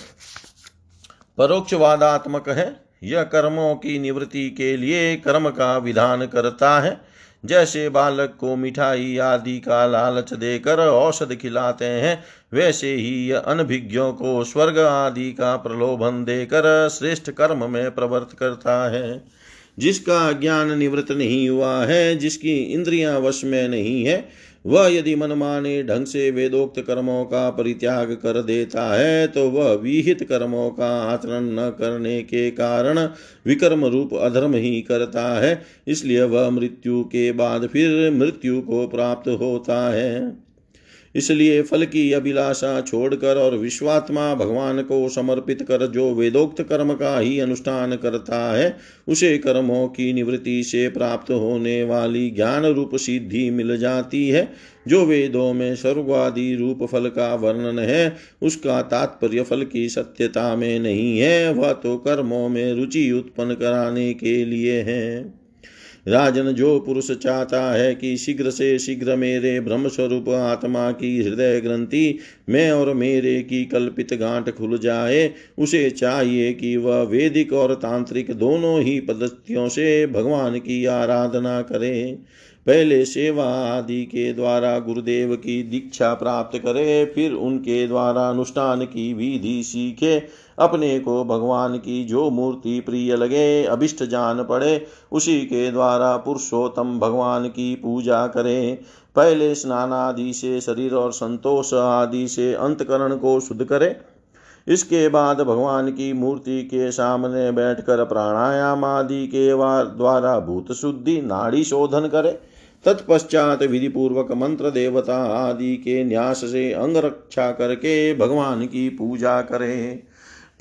परोक्षवादात्मक है। यह कर्मों की निवृत्ति के लिए कर्म का विधान करता है। जैसे बालक को मिठाई आदि का लालच देकर औषध खिलाते हैं, वैसे ही यह अनभिज्ञों को स्वर्ग आदि का प्रलोभन देकर श्रेष्ठ कर्म में प्रवर्त करता है। जिसका ज्ञान निवृत्त नहीं हुआ है, जिसकी इंद्रियाँ वश में नहीं है वह यदि मनमाने ढंग से वेदोक्त कर्मों का परित्याग कर देता है तो वह विहित कर्मों का आचरण न करने के कारण विकर्म रूप अधर्म ही करता है। इसलिए वह मृत्यु के बाद फिर मृत्यु को प्राप्त होता है। इसलिए फल की अभिलाषा छोड़कर और विश्वात्मा भगवान को समर्पित कर जो वेदोक्त कर्म का ही अनुष्ठान करता है, उसे कर्मों की निवृत्ति से प्राप्त होने वाली ज्ञान रूप सिद्धि मिल जाती है। जो वेदों में स्वर्गादि रूप फल का वर्णन है, उसका तात्पर्य फल की सत्यता में नहीं है। वह तो कर्मों में रुचि उत्पन्न कराने के लिए है। राजन जो पुरुष चाहता है कि शीघ्र से शीघ्र मेरे ब्रह्मस्वरूप आत्मा की हृदय ग्रंथि मैं और मेरे की कल्पित गांठ खुल जाए, उसे चाहिए कि वह वैदिक और तांत्रिक दोनों ही पद्धतियों से भगवान की आराधना करे। पहले सेवा आदि के द्वारा गुरुदेव की दीक्षा प्राप्त करे, फिर उनके द्वारा अनुष्ठान की विधि सीखे अपने को भगवान की जो मूर्ति प्रिय लगे, अभिष्ट जान पड़े, उसी के द्वारा पुरुषोत्तम भगवान की पूजा करें। पहले स्नान आदि से शरीर और संतोष आदि से अंतकरण को शुद्ध करे। इसके बाद भगवान की मूर्ति के सामने बैठकर प्राणायाम आदि के द्वारा भूत शुद्धि, नाड़ी शोधन करे। तत्पश्चात विधि पूर्वक मंत्र देवता आदि के न्यास से अंग रक्षा करके भगवान की पूजा करे।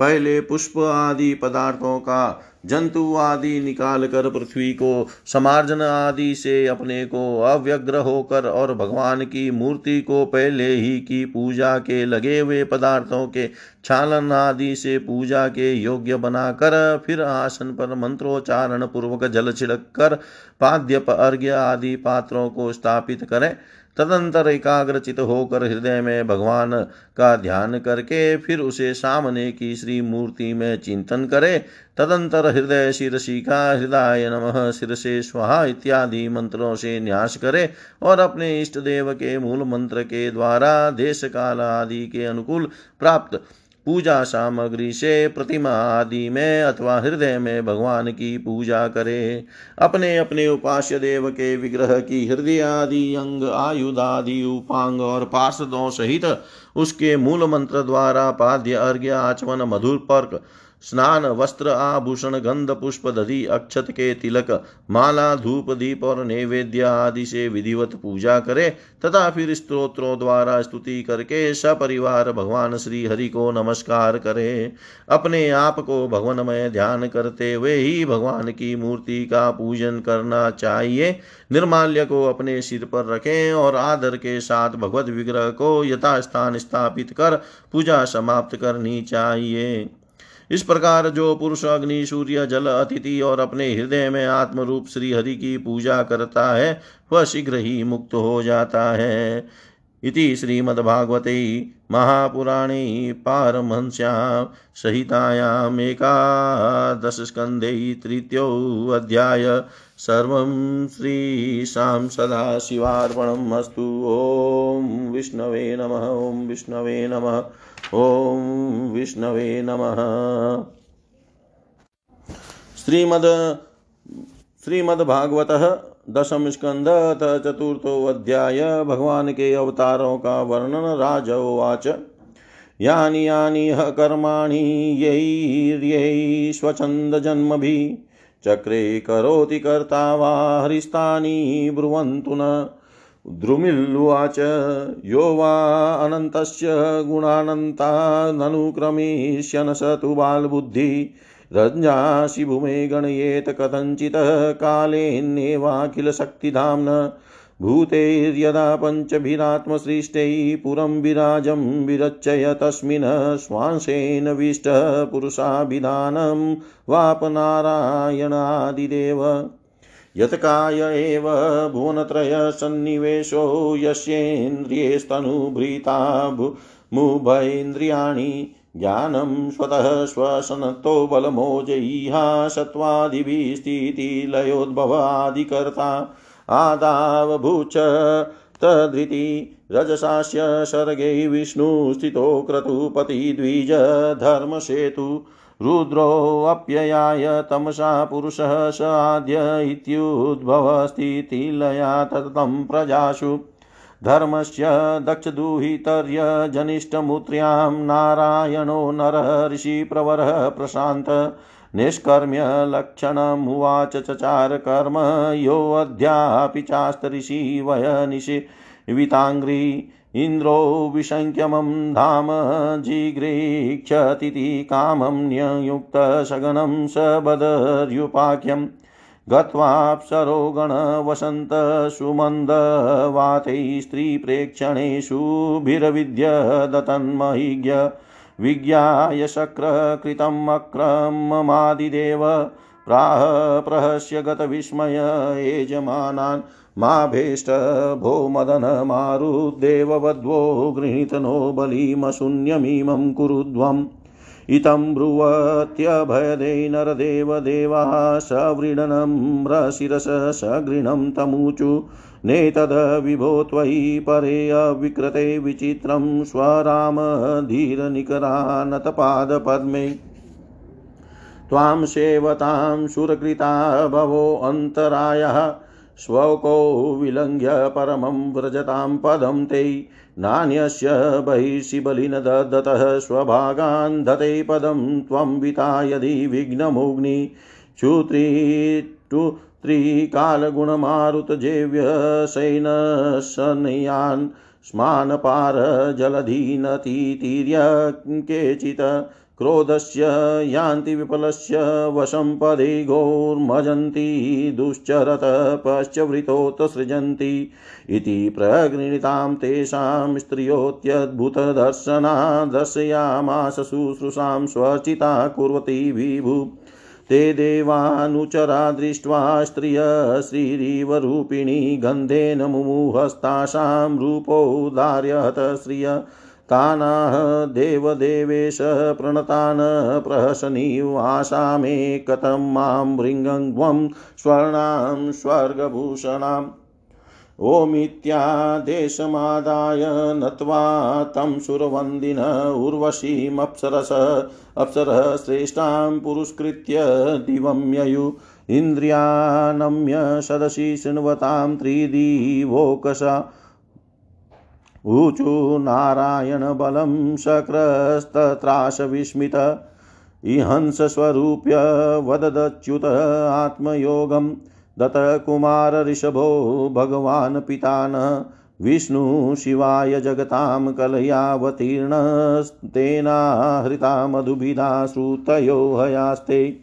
पहले पुष्प आदि पदार्थों का जंतु आदि निकाल कर पृथ्वी को समार्जन आदि से अपने को अव्यग्र होकर और भगवान की मूर्ति को पहले ही की पूजा के लगे हुए पदार्थों के छालन आदि से पूजा के योग्य बनाकर फिर आसन पर मंत्रोच्चारण पूर्वक जल छिड़क कर पाद्य अर्घ्य आदि पात्रों को स्थापित करें। तदंतर एकाग्रचित होकर हृदय में भगवान का ध्यान करके फिर उसे सामने की श्री मूर्ति में चिंतन करे। तदंतर हृदय शिरशिखा हृदय नम शिर से स्वाहा इत्यादि मंत्रों से न्यास करे और अपने इष्ट देव के मूल मंत्र के द्वारा देश काल आदि के अनुकूल प्राप्त पूजा सामग्री से प्रतिमा आदि में अथवा हृदय में भगवान की पूजा करे। अपने अपने उपास्य देव के विग्रह की हृदय आदि, अंग, आयुध आदि, उपांग और पार्षदों सहित उसके मूल मंत्र द्वारा पाद्य अर्घ्य आचमन मधुर पर्क स्नान, वस्त्र, आभूषण, गंध, पुष्प, दधि, अक्षत के तिलक, माला, धूप, दीप और नैवेद्य आदि से विधिवत पूजा करे। तथा फिर स्त्रोत्रों द्वारा स्तुति करके सपरिवार भगवान श्री हरि को नमस्कार करे। अपने आप को भगवानमय ध्यान करते हुए ही भगवान की मूर्ति का पूजन करना चाहिए। निर्माल्य को अपने सिर पर रखें और आदर के साथ भगवत विग्रह को यथास्थान स्थापित कर पूजा समाप्त करनी चाहिए। इस प्रकार जो पुरुष अग्नि, सूर्य, जल, अतिथि और अपने हृदय में आत्म रूप श्री हरि की पूजा करता है, वह शीघ्र ही मुक्त हो जाता है। इति श्रीमद्भागवते महापुराणे पारमहंस्यां सहितायाम् एकादशस्कन्धे तृतीयोऽध्याय सर्वं श्रीशां सदाशिवार्पणम् ॐ विष्णवे नमः, ॐ विष्णवे नमः, ॐ विष्णवे नमः। श्रीमद्, श्रीमद्भागवत दशम स्कंद अध्याय, भगवान के अवतारों का वर्णन राजवाच यानि यानि ह कर्माणि यैर्यै चक्रे करोति कर्ता वा हरिस्तानि ब्रुवन्तु न। द्रुमिल्लुवाच यो वा अनन्तस्य गुणानन्ता ननुक्रमिष्यन् स तु बालबुद्धिः। रञ्जासि भूमे गणयेत कथञ्चित् कालेन्नेवाखिलशक्तिधाम्न भूतेर्यदा पञ्चभिरात्मसृष्टैः पुरं विराजं विरचय तस्मिन् श्वांसेन विष्टः पुरुषाभिधानं वापनारायणादिदेव। यत्काय एव भुवनत्रयसन्निवेशो यस्येन्द्रियस्तनुभृता मुभैन्द्रियाणि ज्ञानं स्वतः श्वसनतो बलमोजयिहा सत्त्वादिभिः स्थितिलयोद्भवादिकर्ता आदावभूच तदृति रजसास्य सर्गै विष्णुस्थितो क्रतुपतिद्विज धर्मसेतु रुद्रोऽप्ययाय तमसा पुरुषः स आद्य इत्युद्भवस्थितिलया ततं प्रजासु। धर्मस्य दक्षदुहितर्यजनिष्ठमुत्र्यां नारायणो नरः ऋषिप्रवरः प्रशान्त। निष्कर्म्य लक्षणमुवाच चचार कर्म योऽध्यापि चास्तऋषि वयनिषिविताङ्घ्रि इन्द्रो विशङ्क्यमं धाम जिगृक्षतीति कामं न्ययुक्तशगनं स बदर्युपाख्यं गत्वाप्सरो गणवसन्तसुमन्दवातैः स्त्रीप्रेक्षणेषुभिरविद्यदतन्महिज्ञ विज्ञाय शक्रकृतमक्रममादिदेव प्राह प्रहस्य गतविस्मय यजमानान् माभेष्ट भो मदनमारुदेववध्वो गृहीतनो बलिमशून्यमिमं कुरुध्वम्। इतं ब्रुवत्यभयदे नरदेवदेवाः सव्रीडनं रशिरस सगृणं तमूचु नेतद विभो त्वयि परे अविकृते विचित्रं स्वरामधीरनिकरानतपादपद्मे त्वां सेवतां सुरकृता भवो अन्तरायः, स्वको विलङ्घ्य परमं व्रजतां पदं ते। नान्यस्य बहिषि बलिन ददतः स्वभागान् दते पदं त्वं विता यदि विघ्नमोग्नि। चुत्रिटु त्रिकालगुणमारुतजेव्यशैनशनयान् स्मानपार जलधीनतीतीर्य केचित् क्रोधस्य यान्ति विफलस्य वशं पदे घोर्मजन्ति दुश्चरतपश्च सृजन्ति इति प्रगृणीतां तेषां स्त्रियोत्यद्भुतदर्शना दर्शयामास शुश्रूषां स्वचिता कुर्वती विभु ते देवानुचरा दृष्ट्वा स्त्रिय श्रीरीवरूपिणी गन्धेन मुमुहस्तासां रूपोदार्यहत श्रिय। तानाह देवदेवेश प्रणतान् प्रहसनीवासामे कथं माँ भृङ्गं स्वर्णां स्वर्गभूषणाम्। ओमित्यादेशमादाय नत्वा तं सुरवन्दिन उर्वशीमप्सरस, अप्सरः श्रेष्ठां पुरस्कृत्य दिवं ययु इन्द्रियानम्य सदसि शृण्वतां त्रिदिवोकसा ऊचु नारायणबलं शक्रस्तत्राशविस्मित। इहंसस्वरूप्य वददच्युत आत्मयोगं दत्तकुमारऋषभो भगवान् पिता न विष्णु शिवाय जगतां कलयावतीर्णस्तेनाहृता मधुभिधा श्रुतयो हयास्ते।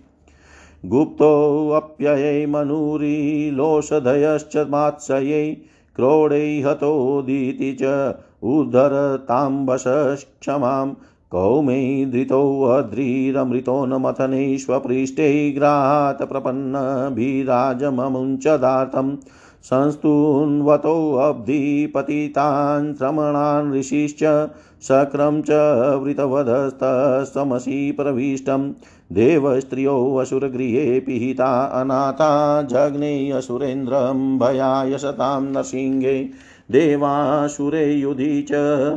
गुप्तोऽप्ययै मनुरीलोषधयश्च मात्सयै क्रोडैहतोदिति च उद्धरताम्बशक्षमां कौमेधृतोऽध्रीरमृतो न मथनैष्वपृष्ठै ग्राहात् प्रपन्नभिराजममुञ्चदार्थं संस्तून्वतोऽब्धिपतितान् श्रमणान् ऋषिश्च शक्रं च वृतवधस्तमसि प्रविष्टं देवस्त्रियोऽसुरगृहे पिहिता अनाथा जग्ने असुरेन्द्रं भयाय शतां नरसिंहे देवासुरे युधि च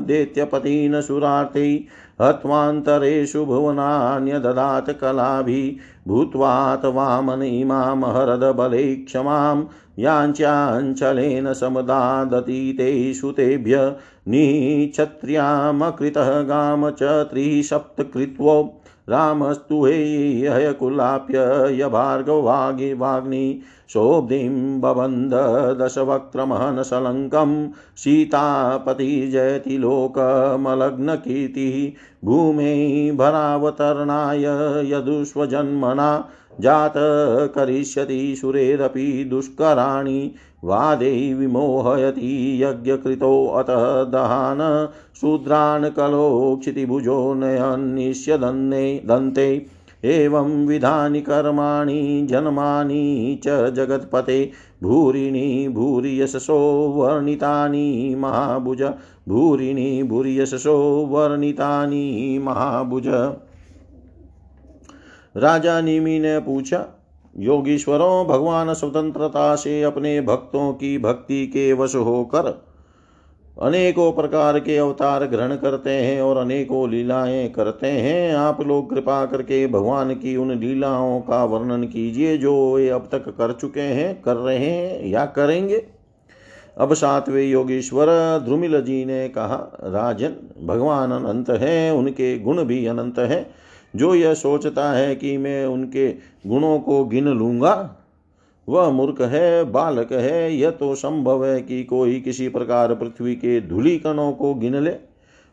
दैत्यपतीन् सुरार्थे हत्वान्तरेषु भुवनान्यददात् कलाभिः भूत्वात् वामन इमामहरदबले क्षमां याञ्चाञ्चलेन समदादति तेषु तेभ्य निक्षत्र्यामकृतः गाम च त्रिसप्तकृत्वो रामस्तु हयकुलाप्य यभार्गवागि वाग्नि शोब्धिं बबन्ध दशवक्त्रमहनसलङ्कं सीतापतिजयति लोकमलग्नकीर्तिः भूमे भरावतरणाय यदुष्वजन्मना जात करिष्यति सुरेरपि दुष्कराणि वादै विमोहयति यज्ञकृतोऽतः दहान शूद्रान् कलो क्षितिभुजो नयन्निष्यदन्ने दन्ते एवं विधानि कर्माणि, जन्मानि च जगत्पते। भूरिणि भूरि यशसो वर्णितानि, महाभुज। भूरिणि भूरि यशसो वर्णितानि, महाभुज। राजा निमि ने पूछा, योगीश्वरों, भगवान स्वतंत्रता से अपने भक्तों की भक्ति के वश होकर अनेकों प्रकार के अवतार ग्रहण करते हैं और अनेकों लीलाएँ करते हैं, आप लोग कृपा करके भगवान की उन लीलाओं का वर्णन कीजिए जो वे अब तक कर चुके हैं, कर रहे हैं या करेंगे? अब सातवें योगेश्वर ध्रुमिल जी ने कहा, राजन, भगवान अनंत है, उनके गुण भी अनंत है जो यह सोचता है कि मैं उनके गुणों को गिन लूँगा वह मूर्ख है बालक है यह तो संभव है कि कोई किसी प्रकार पृथ्वी के धूलि कणों को गिन ले।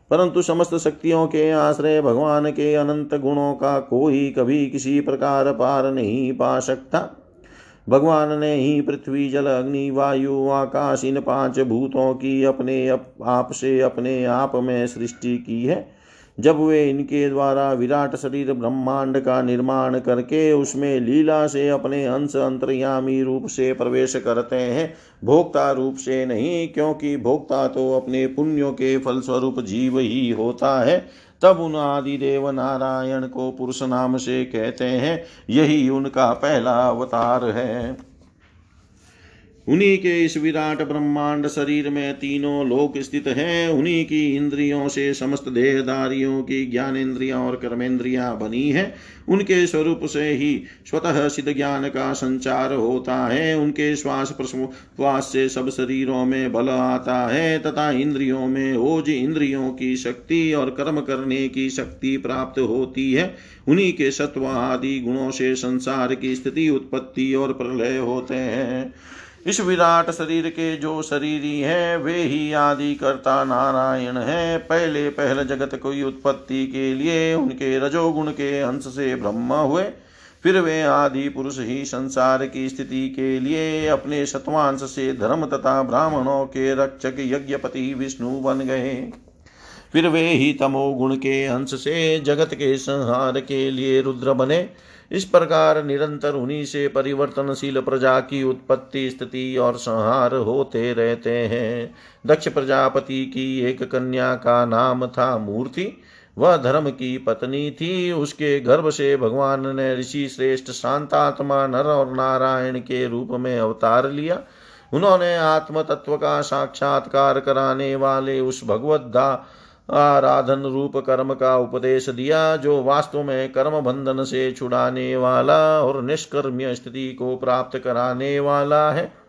परंतु समस्त शक्तियों के आश्रय भगवान के अनंत गुणों का कोई कभी किसी प्रकार पार नहीं पा सकता। भगवान ने ही पृथ्वी जल अग्नि वायु आकाश इन पाँच भूतों की अपने अप, आप से अपने आप में सृष्टि की है। जब वे इनके द्वारा विराट शरीर ब्रह्मांड का निर्माण करके उसमें लीला से अपने अंश अंतर्यामी रूप से प्रवेश करते हैं, भोक्ता रूप से नहीं, क्योंकि भोक्ता तो अपने पुण्यों के फलस्वरूप जीव ही होता है, तब उन आदि देव नारायण को पुरुष नाम से कहते हैं, यही उनका पहला अवतार है। उन्हीं के इस विराट ब्रह्मांड शरीर में तीनों लोक स्थित हैं। उन्हीं की इंद्रियों से समस्त देहदारियों की ज्ञानेन्द्रियाँ और कर्मेंद्रियाँ बनी है। उनके स्वरूप से ही स्वतः सिद्ध ज्ञान का संचार होता है। उनके श्वास प्रश्वास से सब शरीरों में बल आता है तथा इंद्रियों में ओज इंद्रियों की शक्ति और कर्म करने की शक्ति प्राप्त होती है। उन्हीं के सत्व आदि गुणों से संसार की स्थिति, उत्पत्ति और प्रलय होते हैं। इस विराट शरीर के जो शरीरी है, वे ही आदि करता नारायण है। पहले पहले जगत की उत्पत्ति के लिए उनके रजोगुण के अंश से ब्रह्म हुए। फिर वे आदि पुरुष ही संसार की स्थिति के लिए अपने शतवांश से धर्म तथा ब्राह्मणों के रक्षक यज्ञपति विष्णु बन गए। फिर वे ही तमोगुण के अंश से जगत के संहार के लिए रुद्र बने। इस प्रकार निरंतर उन्हीं से परिवर्तनशील प्रजा की उत्पत्ति, स्थिति और संहार होते रहते हैं। दक्ष प्रजापति की एक कन्या का नाम था मूर्ति। वह धर्म की पत्नी थी। उसके गर्भ से भगवान ने ऋषि श्रेष्ठ शांतात्मा, नर और नारायण के रूप में अवतार लिया। उन्होंने आत्म तत्व का साक्षात्कार कराने वाले उस भगवद्दा आराधन रूप कर्म का उपदेश दिया, जो वास्तव में कर्म बंधन से छुड़ाने वाला और निष्कर्म्य स्थिति को प्राप्त कराने वाला है।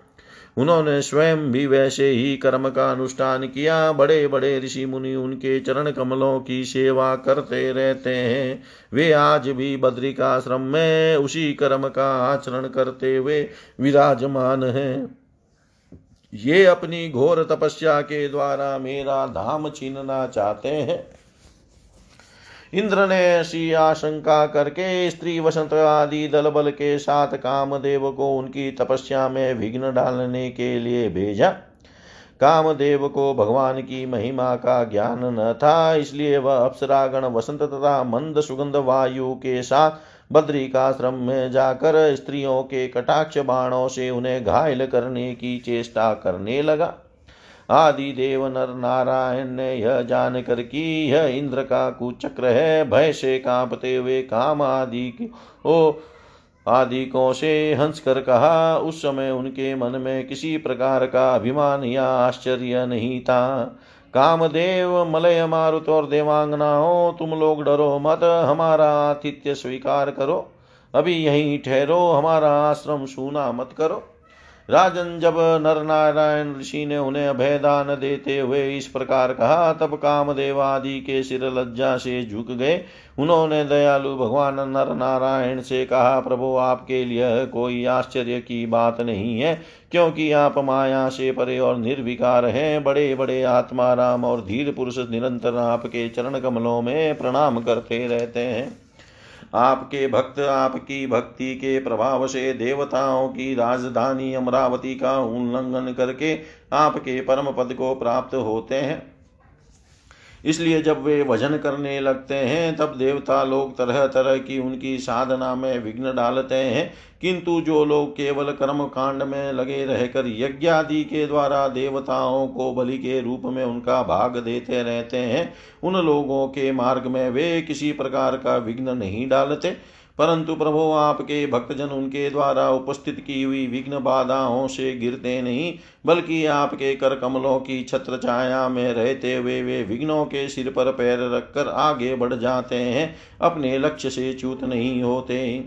उन्होंने स्वयं भी वैसे ही कर्म का अनुष्ठान किया। बड़े बड़े ऋषि मुनि उनके चरण कमलों की सेवा करते रहते हैं। वे आज भी बद्रिकाश्रम में उसी कर्म का आचरण करते हुए विराजमान हैं। ये अपनी घोर तपस्या के द्वारा मेरा धाम छीनना चाहते हैं। इंद्र ने ऐसी आशंका करके स्त्री वसंत आदि दल बल के साथ कामदेव को उनकी तपस्या में विघ्न डालने के लिए भेजा। कामदेव को भगवान की महिमा का ज्ञान न था, इसलिए वह अप्सरागण वसंत तथा मंद सुगंध वायु के साथ बद्रिकाश्रम में जाकर स्त्रियों के कटाक्ष बाणों से उन्हें घायल करने की चेष्टा करने लगा। आदि देव नर नारायण ने यह जानकर कि यह इंद्र का कुचक्र है, भय से कांपते हुए काम आदि ओ, आदि को से हंस कर कहा, उस समय उनके मन में किसी प्रकार का अभिमान या आश्चर्य नहीं था। कामदेव मलय मारुत और देवांगनाओं तुम लोग डरो मत, हमारा आतिथ्य स्वीकार करो। अभी यहीं ठहरो, हमारा आश्रम सूना मत करो। राजन जब नर नारायण ऋषि ने उन्हें अभयदान देते हुए इस प्रकार कहा, तब कामदेव आदि के सिर लज्जा से झुक गए। उन्होंने दयालु भगवान नर नारायण से कहा, प्रभु, आपके लिए कोई आश्चर्य की बात नहीं है, क्योंकि आप माया से परे और निर्विकार हैं। बड़े बड़े आत्मा राम और धीर पुरुष निरंतर आपके चरण कमलों में प्रणाम करते रहते हैं। आपके भक्त, आपकी भक्ति के प्रभाव से देवताओं की राजधानी अमरावती का उल्लंघन करके आपके परम पद को प्राप्त होते हैं। इसलिए जब वे भजन करने लगते हैं, तब देवता लोग तरह तरह की उनकी साधना में विघ्न डालते हैं। किंतु जो लोग केवल कर्म कांड में लगे रहकर यज्ञ आदि के द्वारा देवताओं को बलि के रूप में उनका भाग देते रहते हैं, उन लोगों के मार्ग में वे किसी प्रकार का विघ्न नहीं डालते। परंतु प्रभु आपके भक्तजन उनके द्वारा उपस्थित की हुई विघ्न बाधाओं से गिरते नहीं, बल्कि आपके कर कमलों की छत्र छाया में रहते हुए वे विघ्नों के सिर पर पैर रखकर आगे बढ़ जाते हैं, अपने लक्ष्य से च्युत नहीं होते।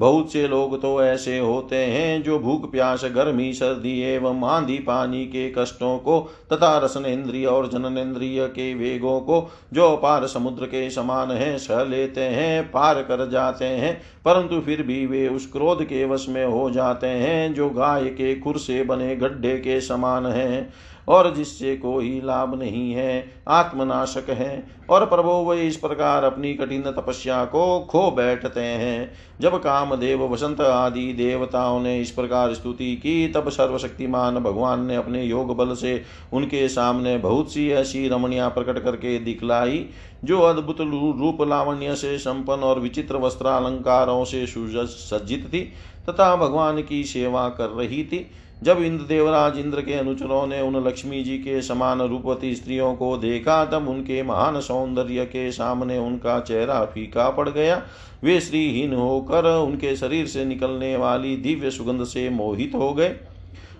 बहुत से लोग तो ऐसे होते हैं जो भूख प्यास, गर्मी, सर्दी एवं आंधी पानी के कष्टों को तथा रसनेन्द्रिय और जननेन्द्रिय के वेगों को जो पार समुद्र के समान है, सह लेते हैं, पार कर जाते हैं, परंतु फिर भी वे उस क्रोध के वश में हो जाते हैं जो गाय के खुर से बने गड्ढे के समान है। और जिससे कोई लाभ नहीं है, आत्मनाशक है। और प्रभु, वे इस प्रकार अपनी कठिन तपस्या को खो बैठते हैं। जब कामदेव, वसंत आदि देवताओं ने इस प्रकार स्तुति की, तब सर्वशक्तिमान भगवान ने अपने योग बल से उनके सामने बहुत सी ऐसी रमणियाँ प्रकट करके दिखलाई, जो अद्भुत रूप लावण्य से संपन्न और विचित्र वस्त्रालंकारों से सुसज्जित थी, तथा भगवान की सेवा कर रही थी। जब इंद्र देवराज इंद्र के अनुचरों ने उन लक्ष्मी जी के समान रूपवती स्त्रियों को देखा, तब उनके महान सौंदर्य के सामने उनका चेहरा फीका पड़ गया। वे श्रीहीन होकर उनके शरीर से निकलने वाली दिव्य सुगंध से मोहित हो गए।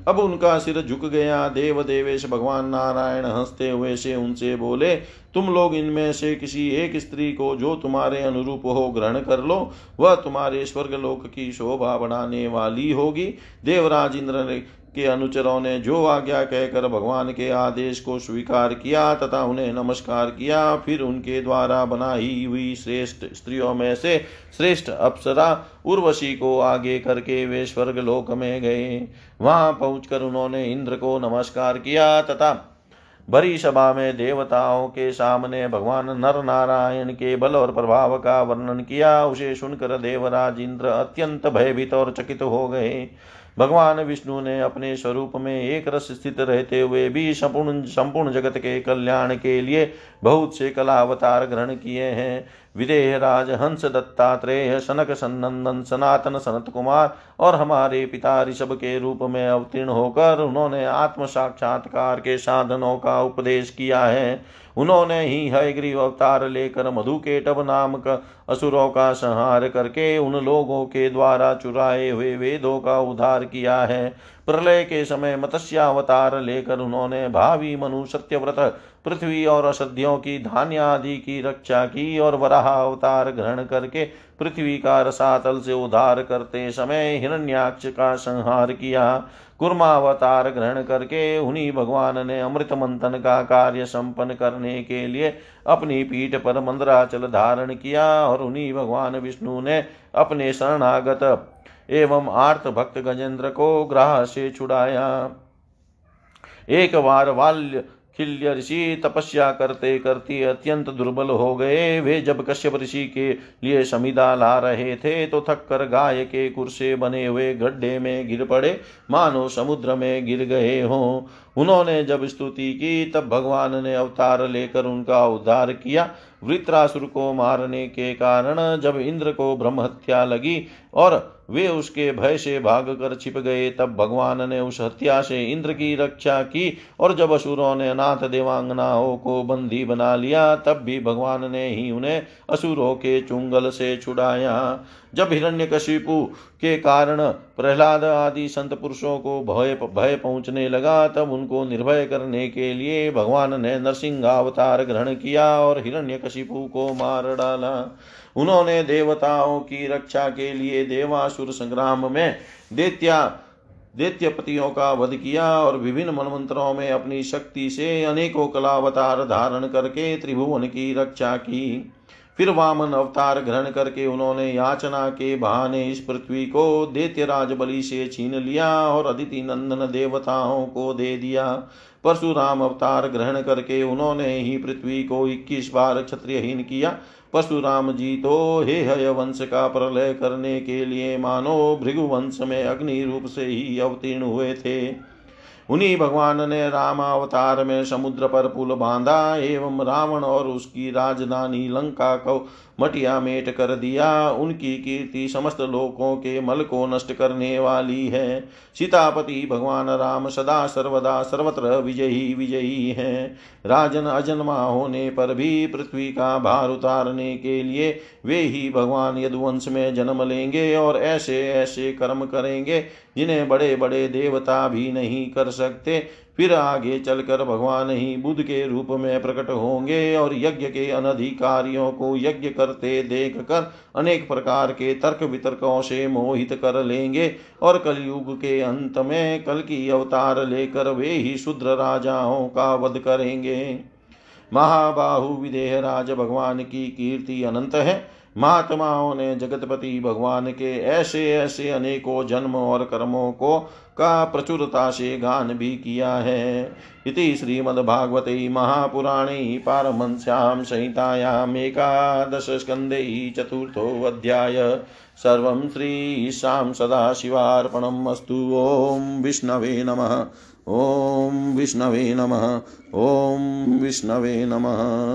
अब उनका सिर झुक गया। देव देवेश भगवान नारायण हँसते हुए से उनसे बोले, तुम लोग इनमें से किसी एक स्त्री को जो तुम्हारे अनुरूप हो ग्रहण कर लो, वह तुम्हारे स्वर्ग लोक की शोभा बढ़ाने वाली होगी। देवराज इंद्र के अनुचरों ने जो आज्ञा कहकर भगवान के आदेश को स्वीकार किया तथा उन्हें नमस्कार किया, फिर उनके द्वारा बनाई हुई श्रेष्ठ स्त्रियों में से श्रेष्ठ अप्सरा उर्वशी को आगे करके वे स्वर्ग लोक में गए। वहाँ पहुंचकर उन्होंने इंद्र को नमस्कार किया तथा भरी सभा में देवताओं के सामने भगवान नर नारायण के बल और प्रभाव का वर्णन किया। उसे सुनकर देवराज इंद्र अत्यंत भयभीत और चकित हो गए। भगवान विष्णु ने अपने स्वरूप में एक रस स्थित रहते हुए भी संपूर्ण संपूर्ण जगत के कल्याण के लिए बहुत से कला अवतार ग्रहण किए हैं। विदेह राज, हंस दत्तात्रेय, सनक सन्नंदन सनातन सनत कुमार और हमारे पिता ऋषभ के रूप में अवतीर्ण होकर उन्होंने आत्म साक्षात्कार के साधनों का उपदेश किया है। उन्होंने ही हयग्रीव अवतार लेकर मधुकेटव नामक असुरों का संहार करके उन लोगों के द्वारा चुराए हुए वेदों का उद्धार किया है। प्रलय के समय मत्स्यावतार लेकर उन्होंने भावी मनु सत्यव्रत, पृथ्वी और असध्यों की धान्य आदि की रक्षा की और वराह अवतार ग्रहण करके पृथ्वी का रसातल से उद्धार करते समय हिरण्याक्ष का संहार किया। कुर्मावतार ग्रहण करके उन्हीं भगवान ने अमृत मंथन का कार्य संपन्न करने के लिए अपनी पीठ पर मंदराचल धारण किया और उन्हीं भगवान विष्णु ने अपने शरणागत एवं आर्थ भक्त गजेंद्र को ग्राह से छुड़ाया। एक बार वाल्य खिल्य ऋषि तपस्या करते करते अत्यंत दुर्बल हो गए। वे जब कश्यप ऋषि के लिए समिधा ला रहे थे तो थक कर गाय के कुर्से बने हुए गड्ढे में गिर पड़े। मानो समुद्र में गिर गए हों। उन्होंने जब स्तुति की, तब भगवान ने अवतार लेकर उनका उद्धार किया। वृत्रासुर को मारने के कारण जब इंद्र को ब्रह्म हत्या लगी और वे उसके भय से भाग कर छिप गए। तब भगवान ने उस हत्या से इंद्र की रक्षा की और जब असुरों ने अनाथ देवांगनाओं को बंदी बना लिया, तब भी भगवान ने ही उन्हें असुरों के चुंगल से छुड़ाया। जब हिरण्यकशिपु के कारण प्रहलाद आदि संत पुरुषों को भय भय पहुँचने लगा, तब उनको निर्भय करने के लिए भगवान ने नरसिंह अवतार ग्रहण किया और हिरण्यकशिपु को मार डाला। उन्होंने देवताओं की रक्षा के लिए देवासुर संग्राम में देत्या, दैत्यपतियों का वध किया और विभिन्न मनमंत्रों में अपनी शक्ति से अनेकों कलावतार धारण करके त्रिभुवन की रक्षा की। फिर वामन अवतार ग्रहण करके उन्होंने याचना के बहाने इस पृथ्वी को दैत्यराज बलि से छीन लिया और अदिति नंदन देवताओं को दे दिया। परशुराम अवतार ग्रहण करके उन्होंने ही पृथ्वी को इक्कीस बार क्षत्रियहीन किया। परशुराम जी तो हे हय वंश का प्रलय करने के लिए मानो भृगुवंश में अग्नि रूप से ही अवतीर्ण हुए थे। उन्हीं भगवान ने राम अवतार में समुद्र पर पुल बांधा, एवं रावण और उसकी राजधानी लंका को मटिया मेट कर दिया। उनकी कीर्ति समस्त लोकों के मल को नष्ट करने वाली है। सीतापति भगवान राम सदा सर्वदा सर्वत्र विजयी विजयी है। राजन अजन्मा होने पर भी पृथ्वी का भार उतारने के लिए वे ही भगवान यदुवंश में जन्म लेंगे और ऐसे ऐसे कर्म करेंगे जिन्हें बड़े बड़े देवता भी नहीं कर सकते, फिर आगे चलकर भगवान ही बुद्ध के रूप में प्रकट होंगे और यज्ञ के अनधिकारियों को यज्ञ करते देख कर अनेक प्रकार के तर्क वितर्कों से मोहित कर लेंगे और कलयुग के अंत में कल की अवतार लेकर वे ही शूद्र राजाओं का वध करेंगे। महाबाहु विदेह राज भगवान की कीर्ति अनंत है। महात्माओं ने जगतपति भगवान के ऐसे ऐसे अनेकों जन्म और कर्मों को का प्रचुरता से गान भी किया है। इति श्रीमद्भागवते महापुराणे पारमंस्यां संहितायाम् एकादशस्कन्धे चतुर्थोऽध्याय। सर्वं श्रीशां सदाशिवार्पणम् अस्तु। ॐ विष्णवे नमः। ॐ विष्णवे नमः। ॐ विष्णवे नमः।